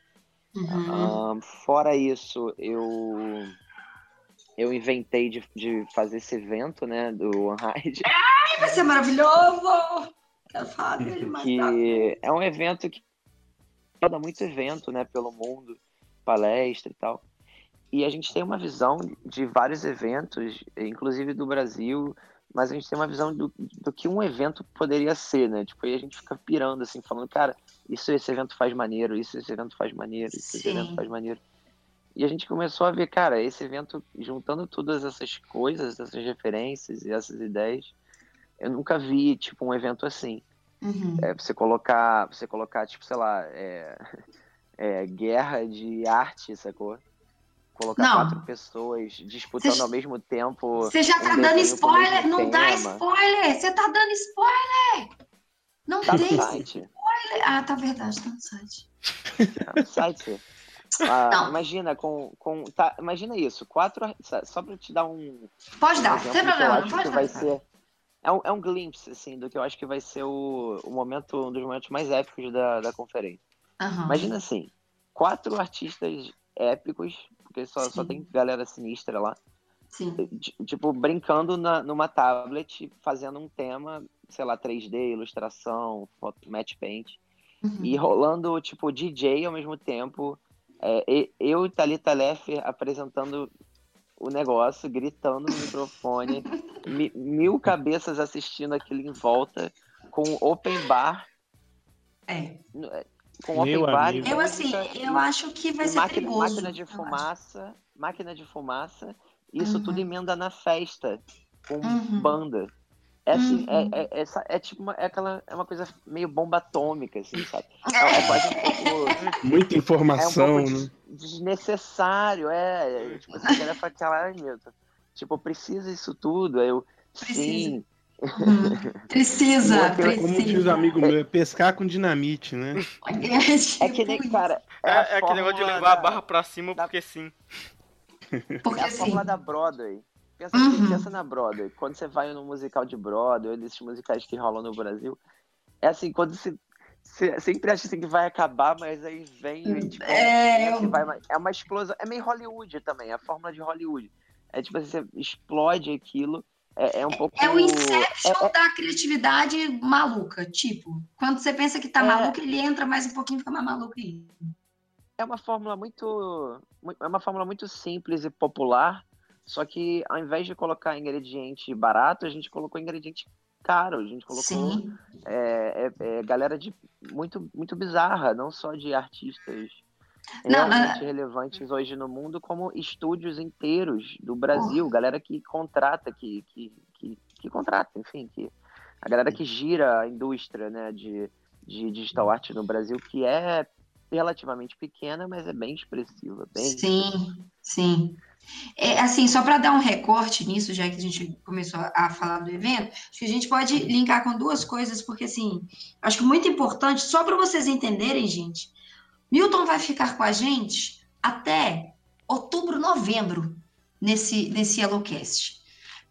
Speaker 2: Uhum.
Speaker 1: Uh, fora isso, eu eu inventei de, de fazer esse evento, né, do One Ride.
Speaker 2: Ai, vai ser maravilhoso! Quero falar dele
Speaker 1: que é um evento que roda muito evento, né, pelo mundo, palestra e tal. e a gente tem uma visão de vários eventos, inclusive do Brasil, mas a gente tem uma visão do, do que um evento poderia ser, né? Tipo, aí a gente fica pirando, assim, falando, cara, isso esse evento faz maneiro, isso esse evento faz maneiro, isso esse evento faz maneiro. E a gente começou a ver, cara, esse evento, juntando todas essas coisas, essas referências e essas ideias, eu nunca vi, tipo, um evento assim. Uhum. É, você colocar, você colocar, tipo, sei lá, é, é, guerra de arte, sacou? Colocar não. quatro pessoas disputando Cê... ao mesmo tempo.
Speaker 2: Você já tá um dando spoiler? Não tema. dá spoiler! Você tá dando spoiler! Não tá tem spoiler! Ah, tá verdade, tá no site.
Speaker 1: Tá no site. Ah, imagina com, com tá, imagina isso quatro só para te dar um
Speaker 2: pode dar um tem problema
Speaker 1: pode dar. vai ser é um, é um glimpse assim do que eu acho que vai ser o, o momento um dos momentos mais épicos da, da conferência uhum. imagina assim quatro artistas épicos porque só, só tem galera sinistra lá
Speaker 2: Sim.
Speaker 1: tipo brincando na, numa tablet fazendo um tema sei lá 3D ilustração foto match paint uhum. e rolando tipo DJ ao mesmo tempo é, eu e Thalita Leffer apresentando o negócio, gritando no microfone, mi, mil cabeças assistindo aquilo em volta, com open bar.
Speaker 2: É.
Speaker 1: é com Meu open bar.
Speaker 2: Eu, assim, eu acho que vai ser máquina, perigoso.
Speaker 1: Máquina de fumaça, máquina de fumaça, isso uhum. tudo emenda na festa, com uhum. banda. É assim, é, uhum. é, é, é, é, tipo uma, é aquela, é uma coisa meio bomba atômica, assim, sabe? É, é quase um
Speaker 5: pouco. Muita informação,
Speaker 1: é um
Speaker 5: pouco né?
Speaker 1: Desnecessário, é. Tipo, você quer pra aquela, Milton. Tipo, precisa isso tudo. Aí eu, precisa. sim.
Speaker 2: Hum, precisa, precisa.
Speaker 5: Como diz o amigo meu, é pescar com dinamite, né?
Speaker 1: É que nem, cara.
Speaker 4: É, é, aquele negócio de levar da, a barra pra cima da, porque sim.
Speaker 1: Porque é a sim. fórmula da Broadway. Pensa, uhum. pensa na Broadway. Quando você vai no musical de Broadway, desses musicais que rolam no Brasil, é assim, quando você, você sempre acha assim que vai acabar, mas aí vem. Tipo, é... Assim, vai, é uma explosão. É meio Hollywood também, é a fórmula de Hollywood. É tipo assim, você explode aquilo. É, é um pouco.
Speaker 2: É o inception é, é... da criatividade maluca. Tipo, quando você pensa que tá é... maluco, ele entra mais um pouquinho e fica mais maluco aí.
Speaker 1: É uma fórmula muito. É uma fórmula muito simples e popular só que ao invés de colocar ingrediente barato, a gente colocou ingrediente caro. A gente colocou é, é, é, galera de muito, muito bizarra, não só de artistas não, realmente não. relevantes hoje no mundo, como estúdios inteiros do Brasil, oh. galera que contrata, que, que, que, que, contrata, enfim, que, a galera que gira a indústria né, de, de digital art no Brasil, que é relativamente pequena, mas é bem expressiva. Bem
Speaker 2: sim, expressiva. sim. É, assim, só para dar um recorte nisso, já que a gente começou a falar do evento, acho que a gente pode linkar com duas coisas, porque, assim, acho que muito importante, só para vocês entenderem, gente, Milton vai ficar com a gente até outubro, novembro, nesse, nesse Yellowcast.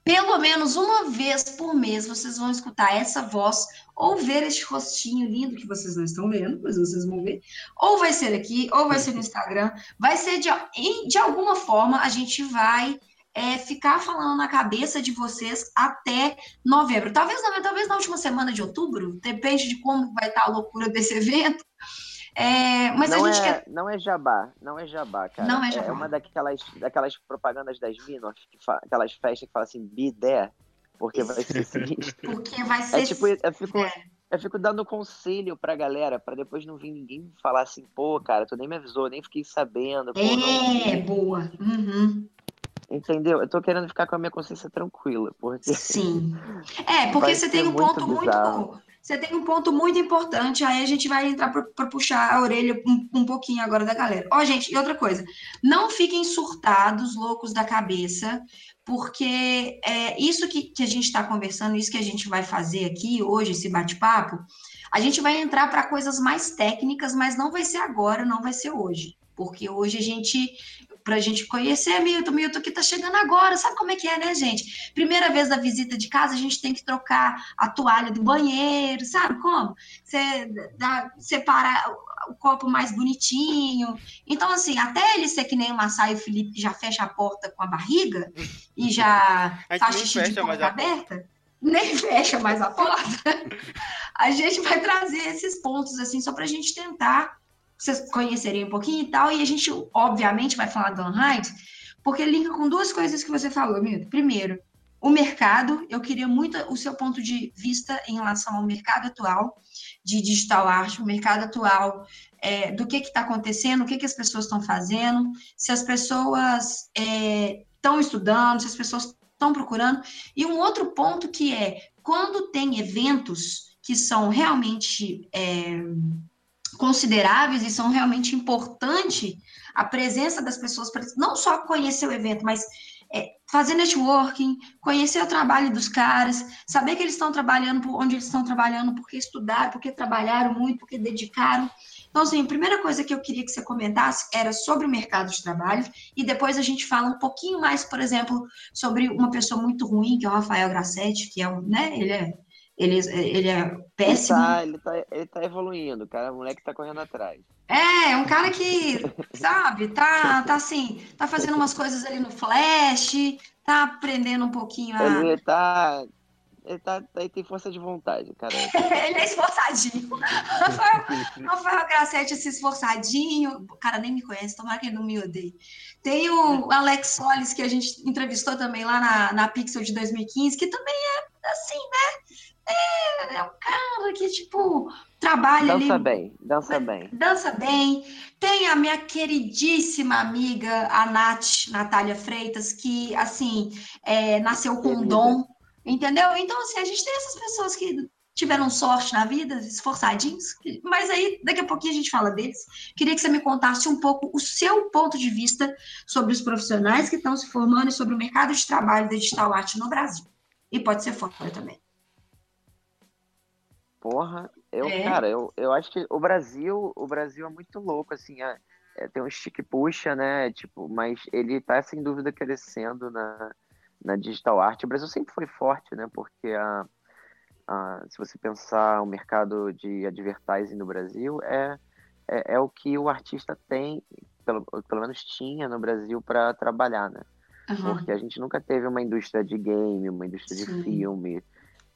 Speaker 2: Pelo menos uma vez por mês vocês vão escutar essa voz ou ver este rostinho lindo que vocês não estão vendo, mas vocês vão ver, ou vai ser aqui, ou vai ser no Instagram, vai ser de, de alguma forma a gente vai é, ficar falando na cabeça de vocês até novembro. Talvez, talvez na última semana de outubro, depende de como vai estar a loucura desse evento. É, mas
Speaker 1: não
Speaker 2: a gente
Speaker 1: é,
Speaker 2: quer...
Speaker 1: Não é jabá, não é jabá, cara.
Speaker 2: Não é,
Speaker 1: é
Speaker 2: jabá.
Speaker 1: É uma daquelas, daquelas propagandas das Minas, aquelas festas que falam assim, be there, porque vai ser sinistro.
Speaker 2: Porque vai é ser.
Speaker 1: É tipo, eu fico, é. eu fico dando conselho pra galera, pra depois não vir ninguém falar assim, pô, cara, tu nem me avisou, nem fiquei sabendo. Pô,
Speaker 2: é, não... boa. Uhum.
Speaker 1: Entendeu? Eu tô querendo ficar com a minha consciência tranquila, porque.
Speaker 2: Sim. É, porque você tem um ponto muito. Você tem um ponto muito importante, aí a gente vai entrar para puxar a orelha um, um, pouquinho agora da galera. Ó, gente, e outra coisa, não fiquem surtados, loucos da cabeça, porque é, isso que, que a gente está conversando, isso que a gente vai fazer aqui hoje, esse bate-papo, a gente vai entrar para coisas mais técnicas, mas não vai ser agora, não vai ser hoje. Porque hoje a gente para a gente conhecer Milton. Milton que está chegando agora, sabe como é que é, né, gente? Primeira vez da visita de casa, a gente tem que trocar a toalha do banheiro, sabe como? Você dá, separa o copo mais bonitinho. Então, assim, até ele ser que nem o Massai e o Felipe, que já fecha a porta com a barriga e já faz xixi de porta aberta, nem fecha mais a porta, a gente vai trazer esses pontos, assim, só para a gente tentar vocês conhecerem um pouquinho e tal, e a gente, obviamente, vai falar do Unhide, porque linka com duas coisas que você falou, Milton. Primeiro, o mercado, eu queria muito o seu ponto de vista em relação ao mercado atual de digital art, o mercado atual, é, do que está acontecendo, o que, que as pessoas estão fazendo, se as pessoas estão é, estudando, se as pessoas estão procurando. E um outro ponto que é quando tem eventos que são realmente é, consideráveis e são realmente importantes a presença das pessoas para não só conhecer o evento, mas é, fazer networking, conhecer o trabalho dos caras, saber que eles estão trabalhando por onde eles estão trabalhando, porque estudaram, porque trabalharam muito, porque dedicaram. Então, assim, a primeira coisa que eu queria que você comentasse era sobre o mercado de trabalho, e depois a gente fala um pouquinho mais, por exemplo, sobre uma pessoa muito ruim, que é o Rafael Grassetti, que é um, né, ele é ele, ele é péssimo.
Speaker 1: Ele tá, ele, tá, ele tá evoluindo, cara. O moleque tá correndo atrás.
Speaker 2: É, é um cara que, sabe, tá, tá assim, tá fazendo umas coisas ali no Flash, tá aprendendo um pouquinho a.
Speaker 1: Ele tá. Ele, tá, ele tem força de vontade, cara.
Speaker 2: ele é esforçadinho. Rafael Grassetti, esse esforçadinho. O cara nem me conhece, tomara que ele não me odeie. Tem o Alex Solis, que a gente entrevistou também lá na, na Pixel de 2015, que também é assim, né? É, é um cara que, tipo, trabalha
Speaker 1: dança
Speaker 2: ali.
Speaker 1: bem, dança bem.
Speaker 2: Dança bem. Tem a minha queridíssima amiga, a Nath, Natália Freitas, que, assim, é, nasceu com um dom, entendeu? Então, assim, a gente tem essas pessoas que tiveram sorte na vida, esforçadinhos, mas aí daqui a pouquinho a gente fala deles. Queria que você me contasse um pouco o seu ponto de vista sobre os profissionais que estão se formando e sobre o mercado de trabalho da digital art no Brasil. E pode ser fora também.
Speaker 1: Porra, eu, é. cara, eu, eu acho que o Brasil, o Brasil é muito louco, assim, é, é, tem um stick puxa, né, tipo, mas ele tá sem dúvida crescendo na, na digital art. O Brasil sempre foi forte, né, porque a, a, se você pensar o mercado de advertising no Brasil, é, é, é o que o artista tem, pelo, pelo menos tinha no Brasil para trabalhar, né, uhum. porque a gente nunca teve uma indústria de game, uma indústria Sim. de filme,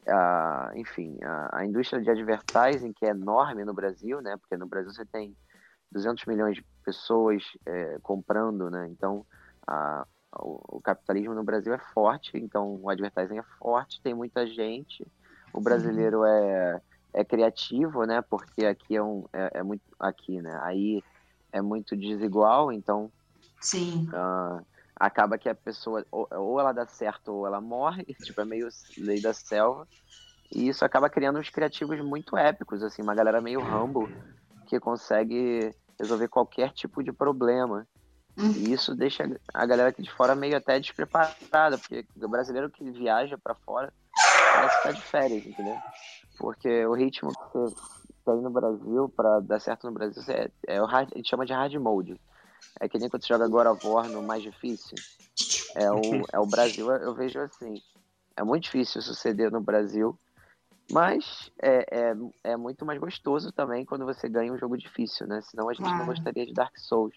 Speaker 1: a, enfim, a, a, indústria de advertising, que é enorme no Brasil, né? Porque no Brasil você tem 200 milhões de pessoas é, comprando, né? Então, a, o, o, capitalismo no Brasil é forte, então o advertising é forte, tem muita gente. O brasileiro é, é criativo, né? Porque aqui é, um, é, é muito... Aqui, né? Aí é muito desigual, então...
Speaker 2: Sim.
Speaker 1: Uh, acaba que a pessoa ou, ou, ela dá certo ou ela morre, tipo, é meio lei da selva. E isso acaba criando uns criativos muito épicos, assim, uma galera meio Rambo que consegue resolver qualquer tipo de problema. E isso deixa a galera aqui de fora meio até despreparada, porque o brasileiro que viaja para fora parece que tá de férias, entendeu? Porque o ritmo que você tem no Brasil, para dar certo no Brasil, é, é o hard, a gente chama de hard mode. É que nem quando você joga God of War no mais difícil. É o, é o Brasil, eu vejo assim. É muito difícil suceder no Brasil. Mas é, é, é muito mais gostoso também quando você ganha um jogo difícil, né? Senão a gente claro. não gostaria de Dark Souls.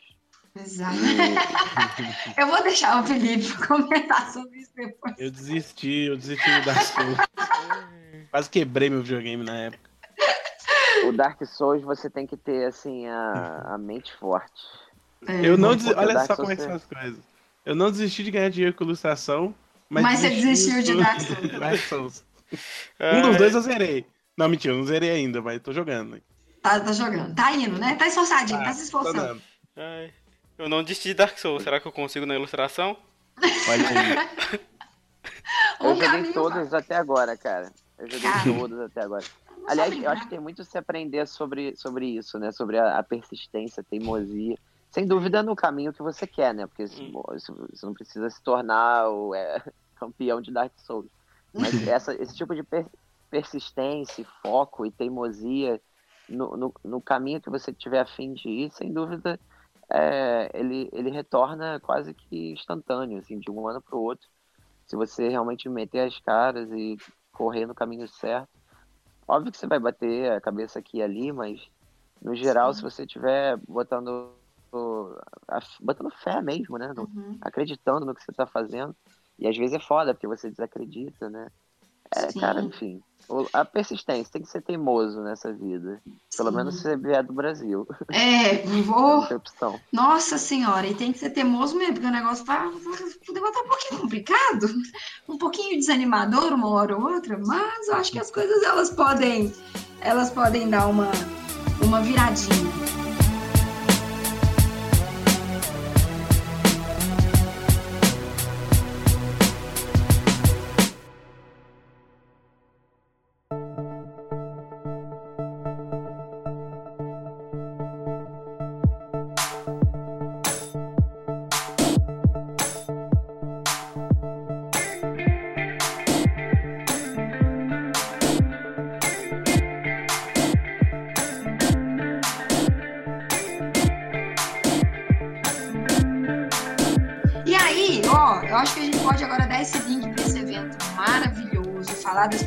Speaker 2: Exato. E... eu vou deixar o Felipe comentar sobre isso depois.
Speaker 5: Eu desisti, eu desisti do Dark Souls. Quase quebrei meu videogame na época.
Speaker 1: O Dark Souls você tem que ter assim a, a mente forte.
Speaker 5: É, eu não des... Olha só como é que são as coisas. Eu não desisti de ganhar dinheiro com ilustração, mas.
Speaker 2: Mas você desistiu de Dark Souls. Dark Souls.
Speaker 5: um dos dois eu zerei. Não, mentira, eu não zerei ainda, mas tô jogando.
Speaker 2: Tá, tá jogando. Tá indo, né? Tá esforçadinho, tá, tá se esforçando.
Speaker 4: Eu não desisti de Dark Souls. Será que eu consigo na ilustração?
Speaker 1: Aí. eu joguei todos até agora, cara. Eu joguei cara. todos até agora. Aliás, eu acho que tem muito a se aprender sobre, sobre isso, né? Sobre a, a persistência, a teimosia sem dúvida no caminho que você quer, né? Porque hum. você não precisa se tornar o é, campeão de Dark Souls. Mas essa, esse tipo de per, persistência, foco e teimosia no, no, no, caminho que você tiver a fim de ir, sem dúvida, é, ele, ele retorna quase que instantâneo, assim, de um ano para o outro. Se você realmente meter as caras e correr no caminho certo. Óbvio que você vai bater a cabeça aqui e ali, mas no geral, Sim. se você estiver botando botando fé mesmo, né? Uhum. Acreditando no que você está fazendo. E às vezes é foda, porque você desacredita, né? É, Sim. cara, enfim. A persistência, tem que ser teimoso nessa vida. Pelo Sim. menos se você vier do Brasil.
Speaker 2: É, vou. opção. Nossa senhora, e tem que ser teimoso mesmo, porque o negócio tá, o negócio tá um pouquinho complicado, um pouquinho desanimador uma hora ou outra, mas eu acho que as coisas elas podem, elas podem dar uma, uma viradinha.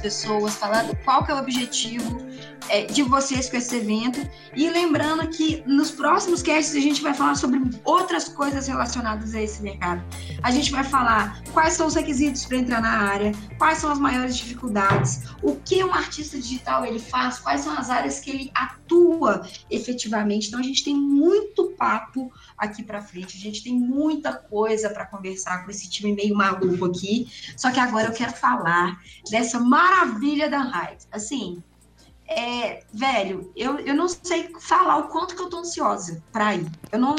Speaker 2: Pessoas, falar qual que é o objetivo é, de vocês com esse evento. E lembrando que nos próximos casts a gente vai falar sobre outras coisas relacionadas a esse mercado. A gente vai falar quais são os requisitos para entrar na área, quais são as maiores dificuldades, o que um artista digital ele faz, quais são as áreas que ele atua efetivamente. Então a gente tem muito papo aqui para frente, a gente tem muita coisa para conversar com esse time meio maluco aqui. Só que agora eu quero falar dessa maravilha da Hyde. Assim, é, velho, eu, eu não sei falar o quanto que eu tô ansiosa pra ir. Eu não,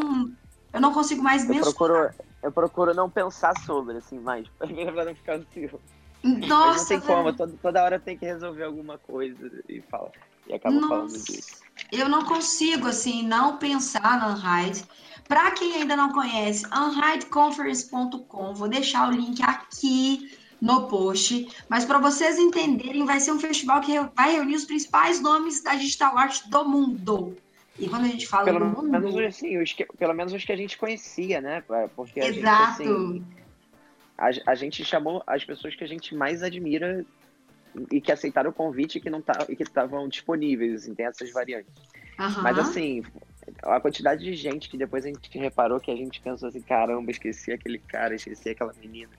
Speaker 2: eu não consigo mais
Speaker 1: eu mensurar. Procuro, eu procuro não pensar sobre, assim, mais, pra não ficar ansioso.
Speaker 2: Nossa,
Speaker 1: não tem como, toda, toda hora tem que resolver alguma coisa e fala. E acaba falando disso.
Speaker 2: Eu não consigo, assim, não pensar na Unhide. Para quem ainda não conhece, unhideconference.com, vou deixar o link aqui no post. Mas para vocês entenderem, vai ser um festival que vai reunir os principais nomes da digital art do mundo. E quando a gente fala
Speaker 1: pelo
Speaker 2: do mundo...
Speaker 1: Menos, assim, os que, pelo menos os que a gente conhecia, né? Porque
Speaker 2: Exato.
Speaker 1: A gente, assim, a, a gente chamou as pessoas que a gente mais admira e que aceitaram o convite e que não tá, e que estavam disponíveis, assim, tem essas variantes. Uhum. Mas assim, a quantidade de gente que depois a gente reparou que a gente pensou assim, caramba, esqueci aquele cara, esqueci aquela menina.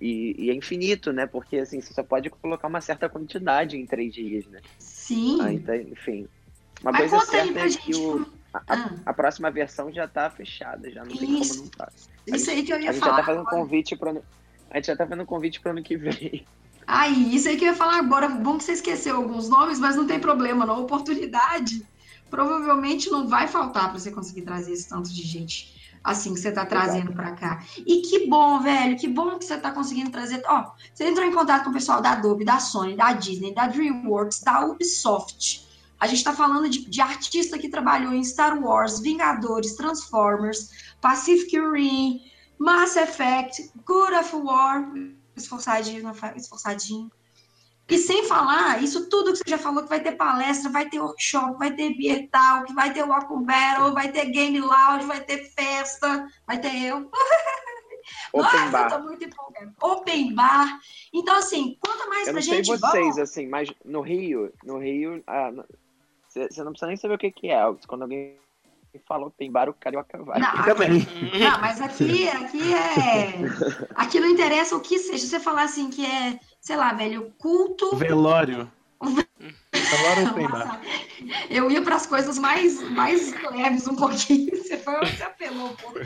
Speaker 1: E, e, é infinito, né? Porque assim, você só pode colocar uma certa quantidade em três dias, né?
Speaker 2: Sim.
Speaker 1: Ah, então, enfim. Uma Mas coisa certa é que o, a, ah. a, próxima versão já tá fechada, já não tem como não tá.
Speaker 2: Isso aí que eu ia
Speaker 1: a gente
Speaker 2: falar.
Speaker 1: Já tá fazendo convite pro, a gente já tá fazendo convite para ano que vem.
Speaker 2: Aí, isso aí que eu ia falar agora. Bom que você esqueceu alguns nomes, mas não tem problema, não. Oportunidade provavelmente não vai faltar para você conseguir trazer esse tanto de gente assim que você está trazendo para cá. E que bom, velho, que bom que você está conseguindo trazer. Ó, você entrou em contato com o pessoal da Adobe, da Sony, da Disney, da DreamWorks, da Ubisoft. A gente está falando de, de, artista que trabalhou em Star Wars, Vingadores, Transformers, Pacific Rim, Mass Effect, God of War, esforçadinho, esforçadinho. E sem falar, isso tudo que você já falou, que vai ter palestra, vai ter workshop, vai ter beer talk, vai ter walk battle, vai ter game lounge, vai ter festa, vai ter eu.
Speaker 1: Open Nossa, bar.
Speaker 2: eu tô muito empolgada. Open bar. Então, assim, conta mais
Speaker 1: eu
Speaker 2: pra gente.
Speaker 1: Eu não sei vocês, assim, mas no Rio, no Rio, ah, você não precisa nem saber o que, que é. Quando alguém fala open bar, o carioca vai.
Speaker 2: Não, também. Não, mas aqui, aqui é... Aqui não interessa o que seja. Você falar assim que é sei lá, velho, culto.
Speaker 5: Velório. Velório open bar.
Speaker 2: Eu ia para as coisas mais, mais leves um pouquinho. Você, foi, você apelou um pouco.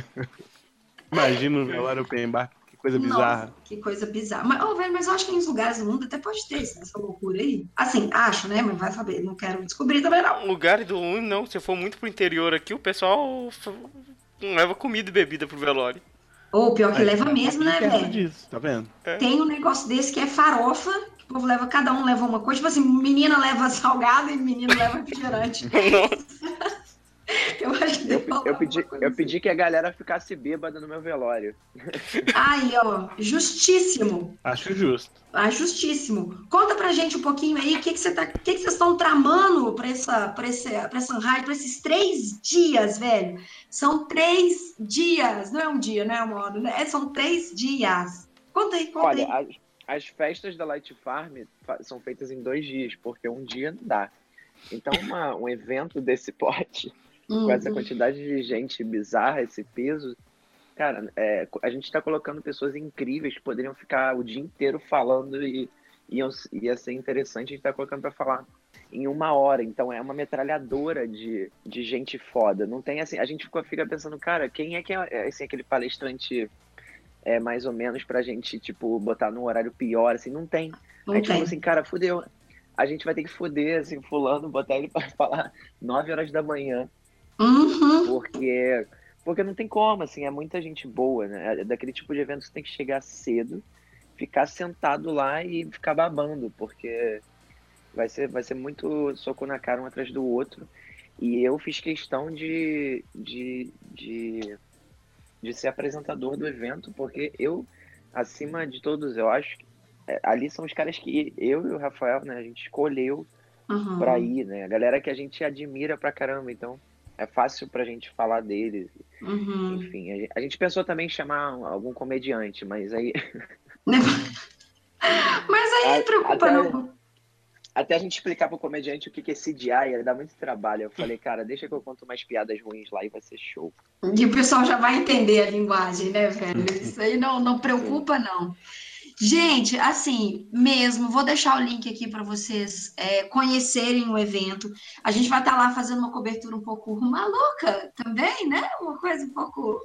Speaker 5: Imagina o velório open bar. Que coisa bizarra.
Speaker 2: Nossa, que coisa bizarra. Mas, oh, velho, mas eu acho que em lugares do mundo até pode ter essa loucura aí. Assim, acho, né? Mas vai saber. Não quero descobrir também, não.
Speaker 4: Lugares do mundo, não. Se eu for muito pro interior aqui, o pessoal não leva comida e bebida pro velório.
Speaker 2: Ou pior que Aí, leva mesmo, né, velho?
Speaker 5: Disso, tá vendo?
Speaker 2: É. Tem um negócio desse que é farofa, que o povo leva, cada um leva uma coisa. Tipo assim, menina leva salgado e menino leva refrigerante.
Speaker 1: Eu acho que eu, eu pedi, eu pedi que a galera ficasse bêbada no meu velório.
Speaker 2: Aí, ó, justíssimo.
Speaker 5: Acho justo.
Speaker 2: Acho justíssimo. Conta pra gente um pouquinho aí o que, que, você tá, que, que vocês estão tramando pra essa, pra, esse, pra essa rádio, pra esses três dias, velho. São três dias, não é um dia, não é né? São três dias. Conta aí, conta
Speaker 1: Olha,
Speaker 2: aí.
Speaker 1: As, as festas da Light Farm são feitas em dois dias, porque um dia não dá. Então, uma, um evento desse porte uhum. com essa uhum. quantidade de gente bizarra, esse peso. Cara, é, a gente está colocando pessoas incríveis que poderiam ficar o dia inteiro falando e, iam, ia ser interessante a gente estar tá colocando para falar em uma hora. Então é uma metralhadora de, de gente foda. Não tem assim. A gente fica, fica pensando, cara, quem é que é, é assim, aquele palestrante é mais ou menos pra gente, tipo, botar num horário pior, assim, não tem. Não a gente tem. falou assim, cara, fudeu. A gente vai ter que fuder, assim, fulano, botar ele para falar 9 horas da manhã.
Speaker 2: Uhum.
Speaker 1: Porque porque não tem como, assim, é muita gente boa, né? É daquele tipo de evento que você tem que chegar cedo, ficar sentado lá e ficar babando, porque vai ser, vai ser muito soco na cara um atrás do outro. E eu fiz questão de, de, de, de ser apresentador do evento, porque eu, acima de todos, eu acho que é, ali são os caras que eu e o Rafael, né, a gente escolheu uhum. pra ir, né? A galera que a gente admira pra caramba, então é fácil pra gente falar deles.
Speaker 2: Uhum.
Speaker 1: Enfim, a gente pensou também em chamar algum comediante, mas aí.
Speaker 2: mas aí não preocupa, até, não.
Speaker 1: Até a gente explicar pro comediante o que é CGI, ele dá muito trabalho. Eu falei, cara, deixa que eu conto umas piadas ruins lá e vai ser show.
Speaker 2: E o pessoal já vai entender a linguagem, né, velho? Isso aí não, não preocupa, não. Gente, assim, mesmo, vou deixar o link aqui para vocês é, conhecerem o evento. A gente vai estar tá lá fazendo uma cobertura um pouco maluca também, né? Uma coisa um pouco,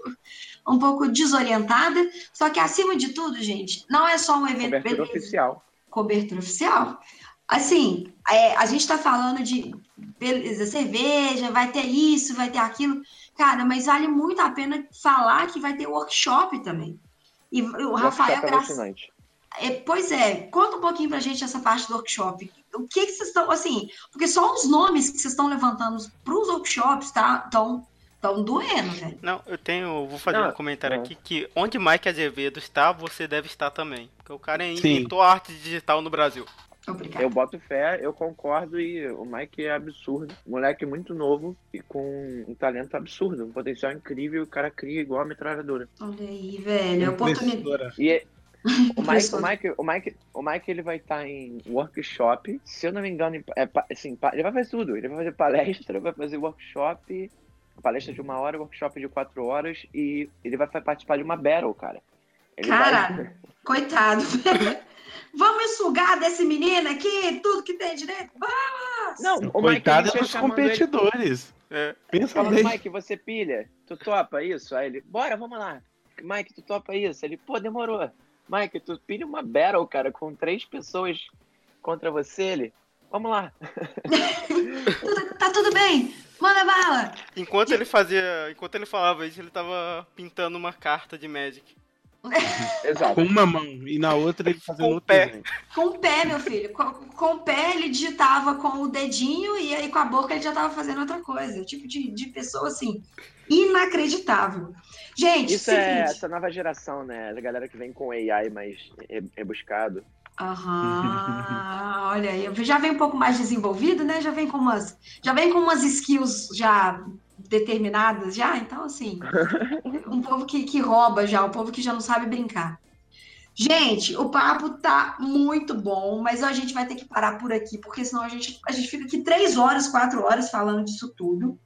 Speaker 2: um pouco desorientada. Só que, acima de tudo, gente, não é só um evento.
Speaker 1: Cobertura beleza. oficial.
Speaker 2: Cobertura oficial. Assim, é, a gente está falando de beleza, cerveja, vai ter isso, vai ter aquilo. Cara, mas vale muito a pena falar que vai ter workshop também. E o Rafael,
Speaker 1: é graças,
Speaker 2: é, pois é, conta um pouquinho pra gente essa parte do workshop. O que, que vocês estão, assim, porque só os nomes que vocês estão levantando para os workshops, tá? Estão tão doendo, velho.
Speaker 4: Não, eu tenho, vou fazer não, um comentário não. aqui que onde Mike Azevedo está, você deve estar também. Porque o cara é inventou arte digital no Brasil.
Speaker 2: Obrigado.
Speaker 1: Eu boto fé, eu concordo e o Mike é absurdo. Moleque muito novo e com um talento absurdo, um potencial incrível. O cara cria igual a metralhadora.
Speaker 2: Olha aí, velho. Oportunidade.
Speaker 1: E, o Mike, o Mike, o Mike, o Mike, ele vai estar tá em workshop. Se eu não me engano, é, assim, ele vai fazer tudo. Ele vai fazer palestra, vai fazer workshop, palestra de uma hora, workshop de quatro horas e ele vai participar de uma battle, cara.
Speaker 2: Ele cara, vai... coitado. Vamos sugar desse menino aqui, tudo que tem direito. Vamos!
Speaker 5: Não, o coitado Mike, dos competidores.
Speaker 1: Ele... É. Pensa Falando, Mike, você pilha? Tu topa isso? Aí ele, bora, vamos lá. Mike, tu topa isso? Ele, pô, demorou. Mike, tu pilha uma battle, cara, com três pessoas contra você, ele. Vamos lá.
Speaker 2: tá tudo bem. Manda bala.
Speaker 4: Enquanto ele fazia, enquanto ele falava isso, ele tava pintando uma carta de Magic.
Speaker 5: Exato. Com uma mão e na outra ele fazendo
Speaker 4: com
Speaker 5: outro
Speaker 4: pé.
Speaker 5: Desenho.
Speaker 2: Com o pé, meu filho. Com, com, o pé ele digitava com o dedinho e aí com a boca ele já tava fazendo outra coisa. Tipo de, de pessoa assim, inacreditável. Gente,
Speaker 1: isso seguinte. é essa nova geração, né? A galera que vem com AI mais rebuscado.
Speaker 2: Aham, olha aí, já vem um pouco mais desenvolvido, né? Já vem com umas, já vem com umas skills já determinadas já, então assim, um povo que, que rouba já, um povo que já não sabe brincar. Gente, o papo tá muito bom, mas a gente vai ter que parar por aqui, porque senão a gente, a gente fica aqui três horas, quatro horas falando disso tudo.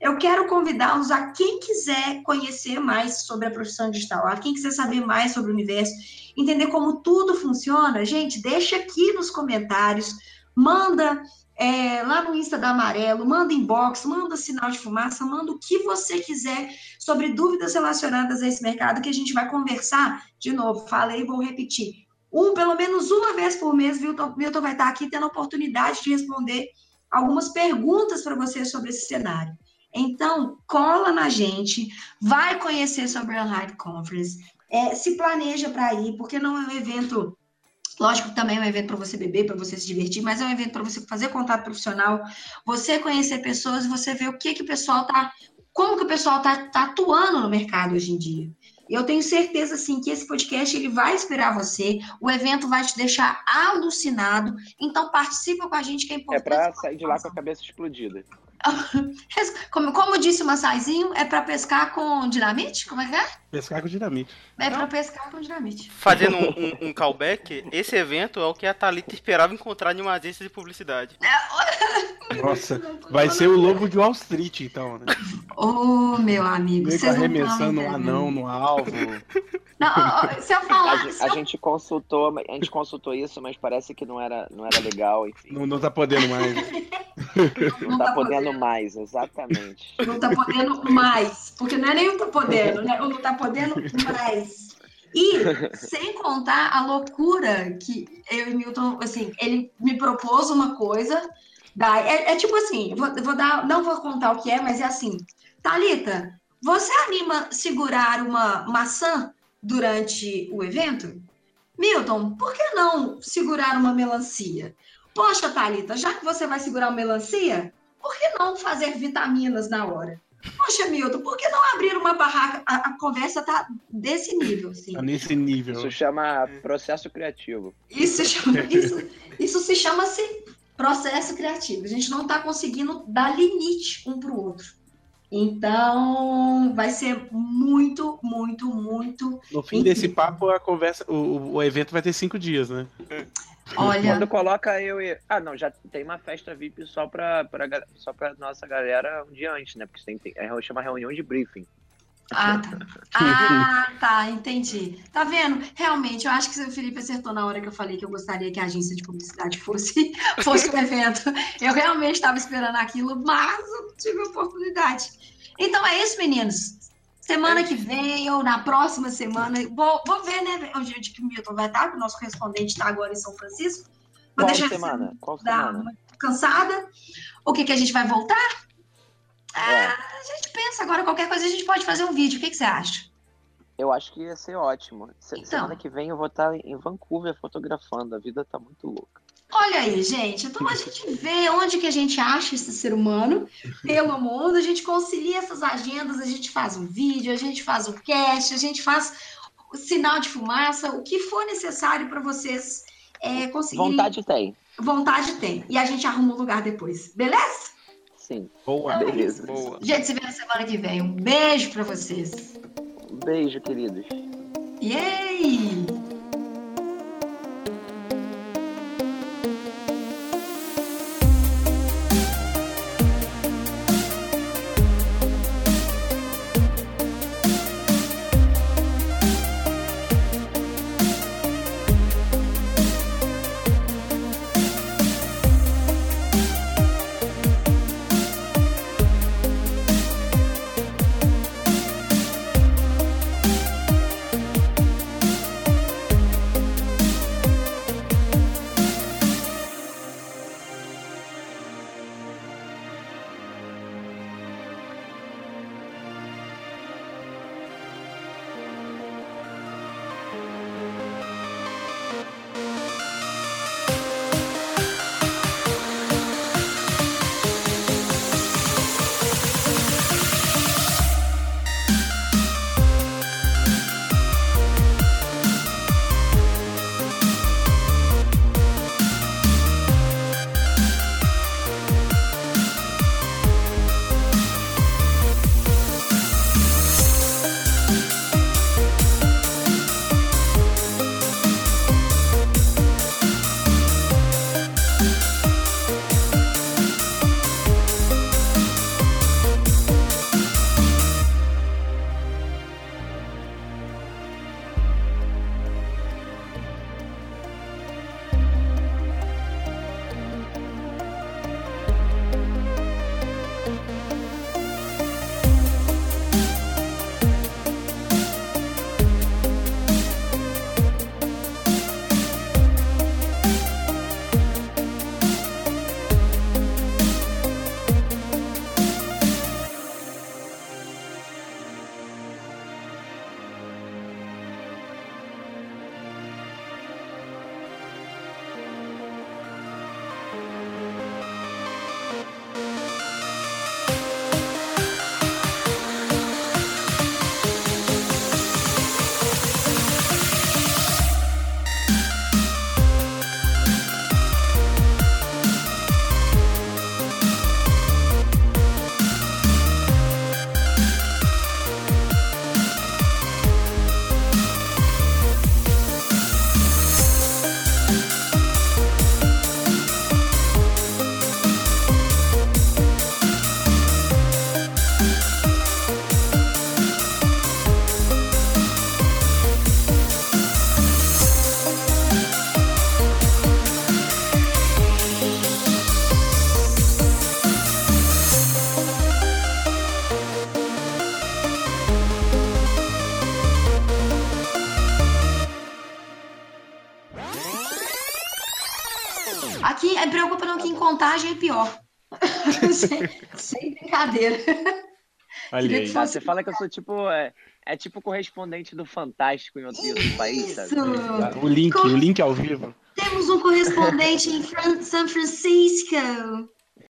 Speaker 2: Eu quero convidá-los a quem quiser conhecer mais sobre a profissão digital, a quem quiser saber mais sobre o universo, entender como tudo funciona, gente, deixa aqui nos comentários, manda é, lá no Insta da Amarelo, manda inbox, manda sinal de fumaça, manda o que você quiser sobre dúvidas relacionadas a esse mercado que a gente vai conversar. De novo, falei vou repetir. Um, pelo menos uma vez por mês, Milton, Milton vai estar aqui tendo a oportunidade de responder algumas perguntas para você sobre esse cenário. Então, cola na gente, vai conhecer sobre a Online Conference, é, se planeja para ir, porque não é um evento Lógico que também é um evento para você beber, para você se divertir, mas é um evento para você fazer contato profissional, você conhecer pessoas, você ver o que, que o pessoal está, como que o pessoal está tá atuando no mercado hoje em dia. Eu tenho certeza, sim, que esse podcast ele vai inspirar você, o evento vai te deixar alucinado, então participa com a gente que é, é importante.
Speaker 1: É para sair de lá com a cabeça explodida.
Speaker 2: Como, como disse o Massaizinho, é para pescar com dinamite? Como é que é?
Speaker 5: Pescar com dinamite.
Speaker 2: É para pescar com dinamite.
Speaker 4: Fazendo um, um, um, callback, esse evento é o que a Thalita esperava encontrar em uma agência de publicidade.
Speaker 5: Nossa, vai ser o lobo de Wall Street, então, né?
Speaker 2: Ô, oh, meu amigo.
Speaker 5: Vem arremessando um anão no alvo.
Speaker 2: Não, se eu falar.
Speaker 1: A,
Speaker 2: se
Speaker 1: a
Speaker 2: eu...
Speaker 1: gente consultou, a gente consultou isso, mas parece que não era, não era legal, enfim.
Speaker 5: Não, não tá podendo mais.
Speaker 1: Não, tá, podendo, mais, exatamente.
Speaker 2: Não tá podendo mais. Porque não é nem o tá podendo, né? O não tá podendo mais. E sem contar a loucura que eu e Milton, assim, ele me propôs uma coisa. Da, é, é tipo assim, vou, vou dar, não vou contar o que é, mas é assim. Talita, você anima segurar uma maçã durante o evento? Milton, por que não segurar uma melancia? Poxa, Thalita, já que você vai segurar uma melancia, por que não fazer vitaminas na hora? Poxa, Milton, por que não abrir uma barraca? A, a conversa tá desse nível, assim.
Speaker 5: Tá nesse nível.
Speaker 1: Isso chama processo criativo.
Speaker 2: Isso, chama, isso, isso se chama-se processo criativo. A gente não está conseguindo dar limite um para o outro. Então, vai ser muito, muito, muito.
Speaker 5: No fim desse papo, a conversa, o, o evento vai ter cinco dias, né?
Speaker 2: Olha.
Speaker 1: Quando coloca eu e. Ah, não, já tem uma festa VIP só pra, pra, só pra nossa galera um dia antes, né? Porque tem, tem, é, chama reunião de briefing.
Speaker 2: Ah, tá. Ah, tá, entendi. Tá vendo? Realmente, eu acho que o Felipe acertou na hora que eu falei que eu gostaria que a agência de publicidade fosse, fosse um evento. Eu realmente estava esperando aquilo, mas eu tive oportunidade. Então é isso, meninos. Semana que vem ou na próxima semana, vou, vou ver, né, onde, que o Milton vai estar, que o nosso correspondente está agora em São Francisco. Vou
Speaker 1: Qual
Speaker 2: deixar
Speaker 1: semana? Qual semana?
Speaker 2: cansada. O que, que a gente vai voltar? Ah,
Speaker 1: É.
Speaker 2: a gente pensa agora, qualquer coisa a gente pode fazer um vídeo. O que, que você acha?
Speaker 1: Eu acho que ia ser ótimo. Se-
Speaker 2: Então.
Speaker 1: Semana que vem eu vou estar em Vancouver fotografando. A vida tá muito louca.
Speaker 2: Olha aí, gente. Então a gente vê onde que a gente acha esse ser humano pelo mundo, a gente concilia essas agendas, a gente faz um vídeo, a gente faz um cast, a gente faz o sinal de fumaça, o que for necessário para vocês é, conseguirem.
Speaker 1: Vontade tem.
Speaker 2: Vontade tem. E a gente arruma um lugar depois. Beleza?
Speaker 1: Sim.
Speaker 5: Boa.
Speaker 1: Beleza.
Speaker 4: Boa.
Speaker 2: Gente, se vê na semana que vem. Um beijo para vocês.
Speaker 1: Um beijo, queridos.
Speaker 2: Yay! Não que em contagem é pior. sem, sem brincadeira.
Speaker 1: Olha aí. Fosse... Você fala que eu sou tipo. É, é tipo correspondente do Fantástico em outro, outro país, sabe?
Speaker 5: O link, o link ao vivo.
Speaker 2: Temos um correspondente em San Francisco.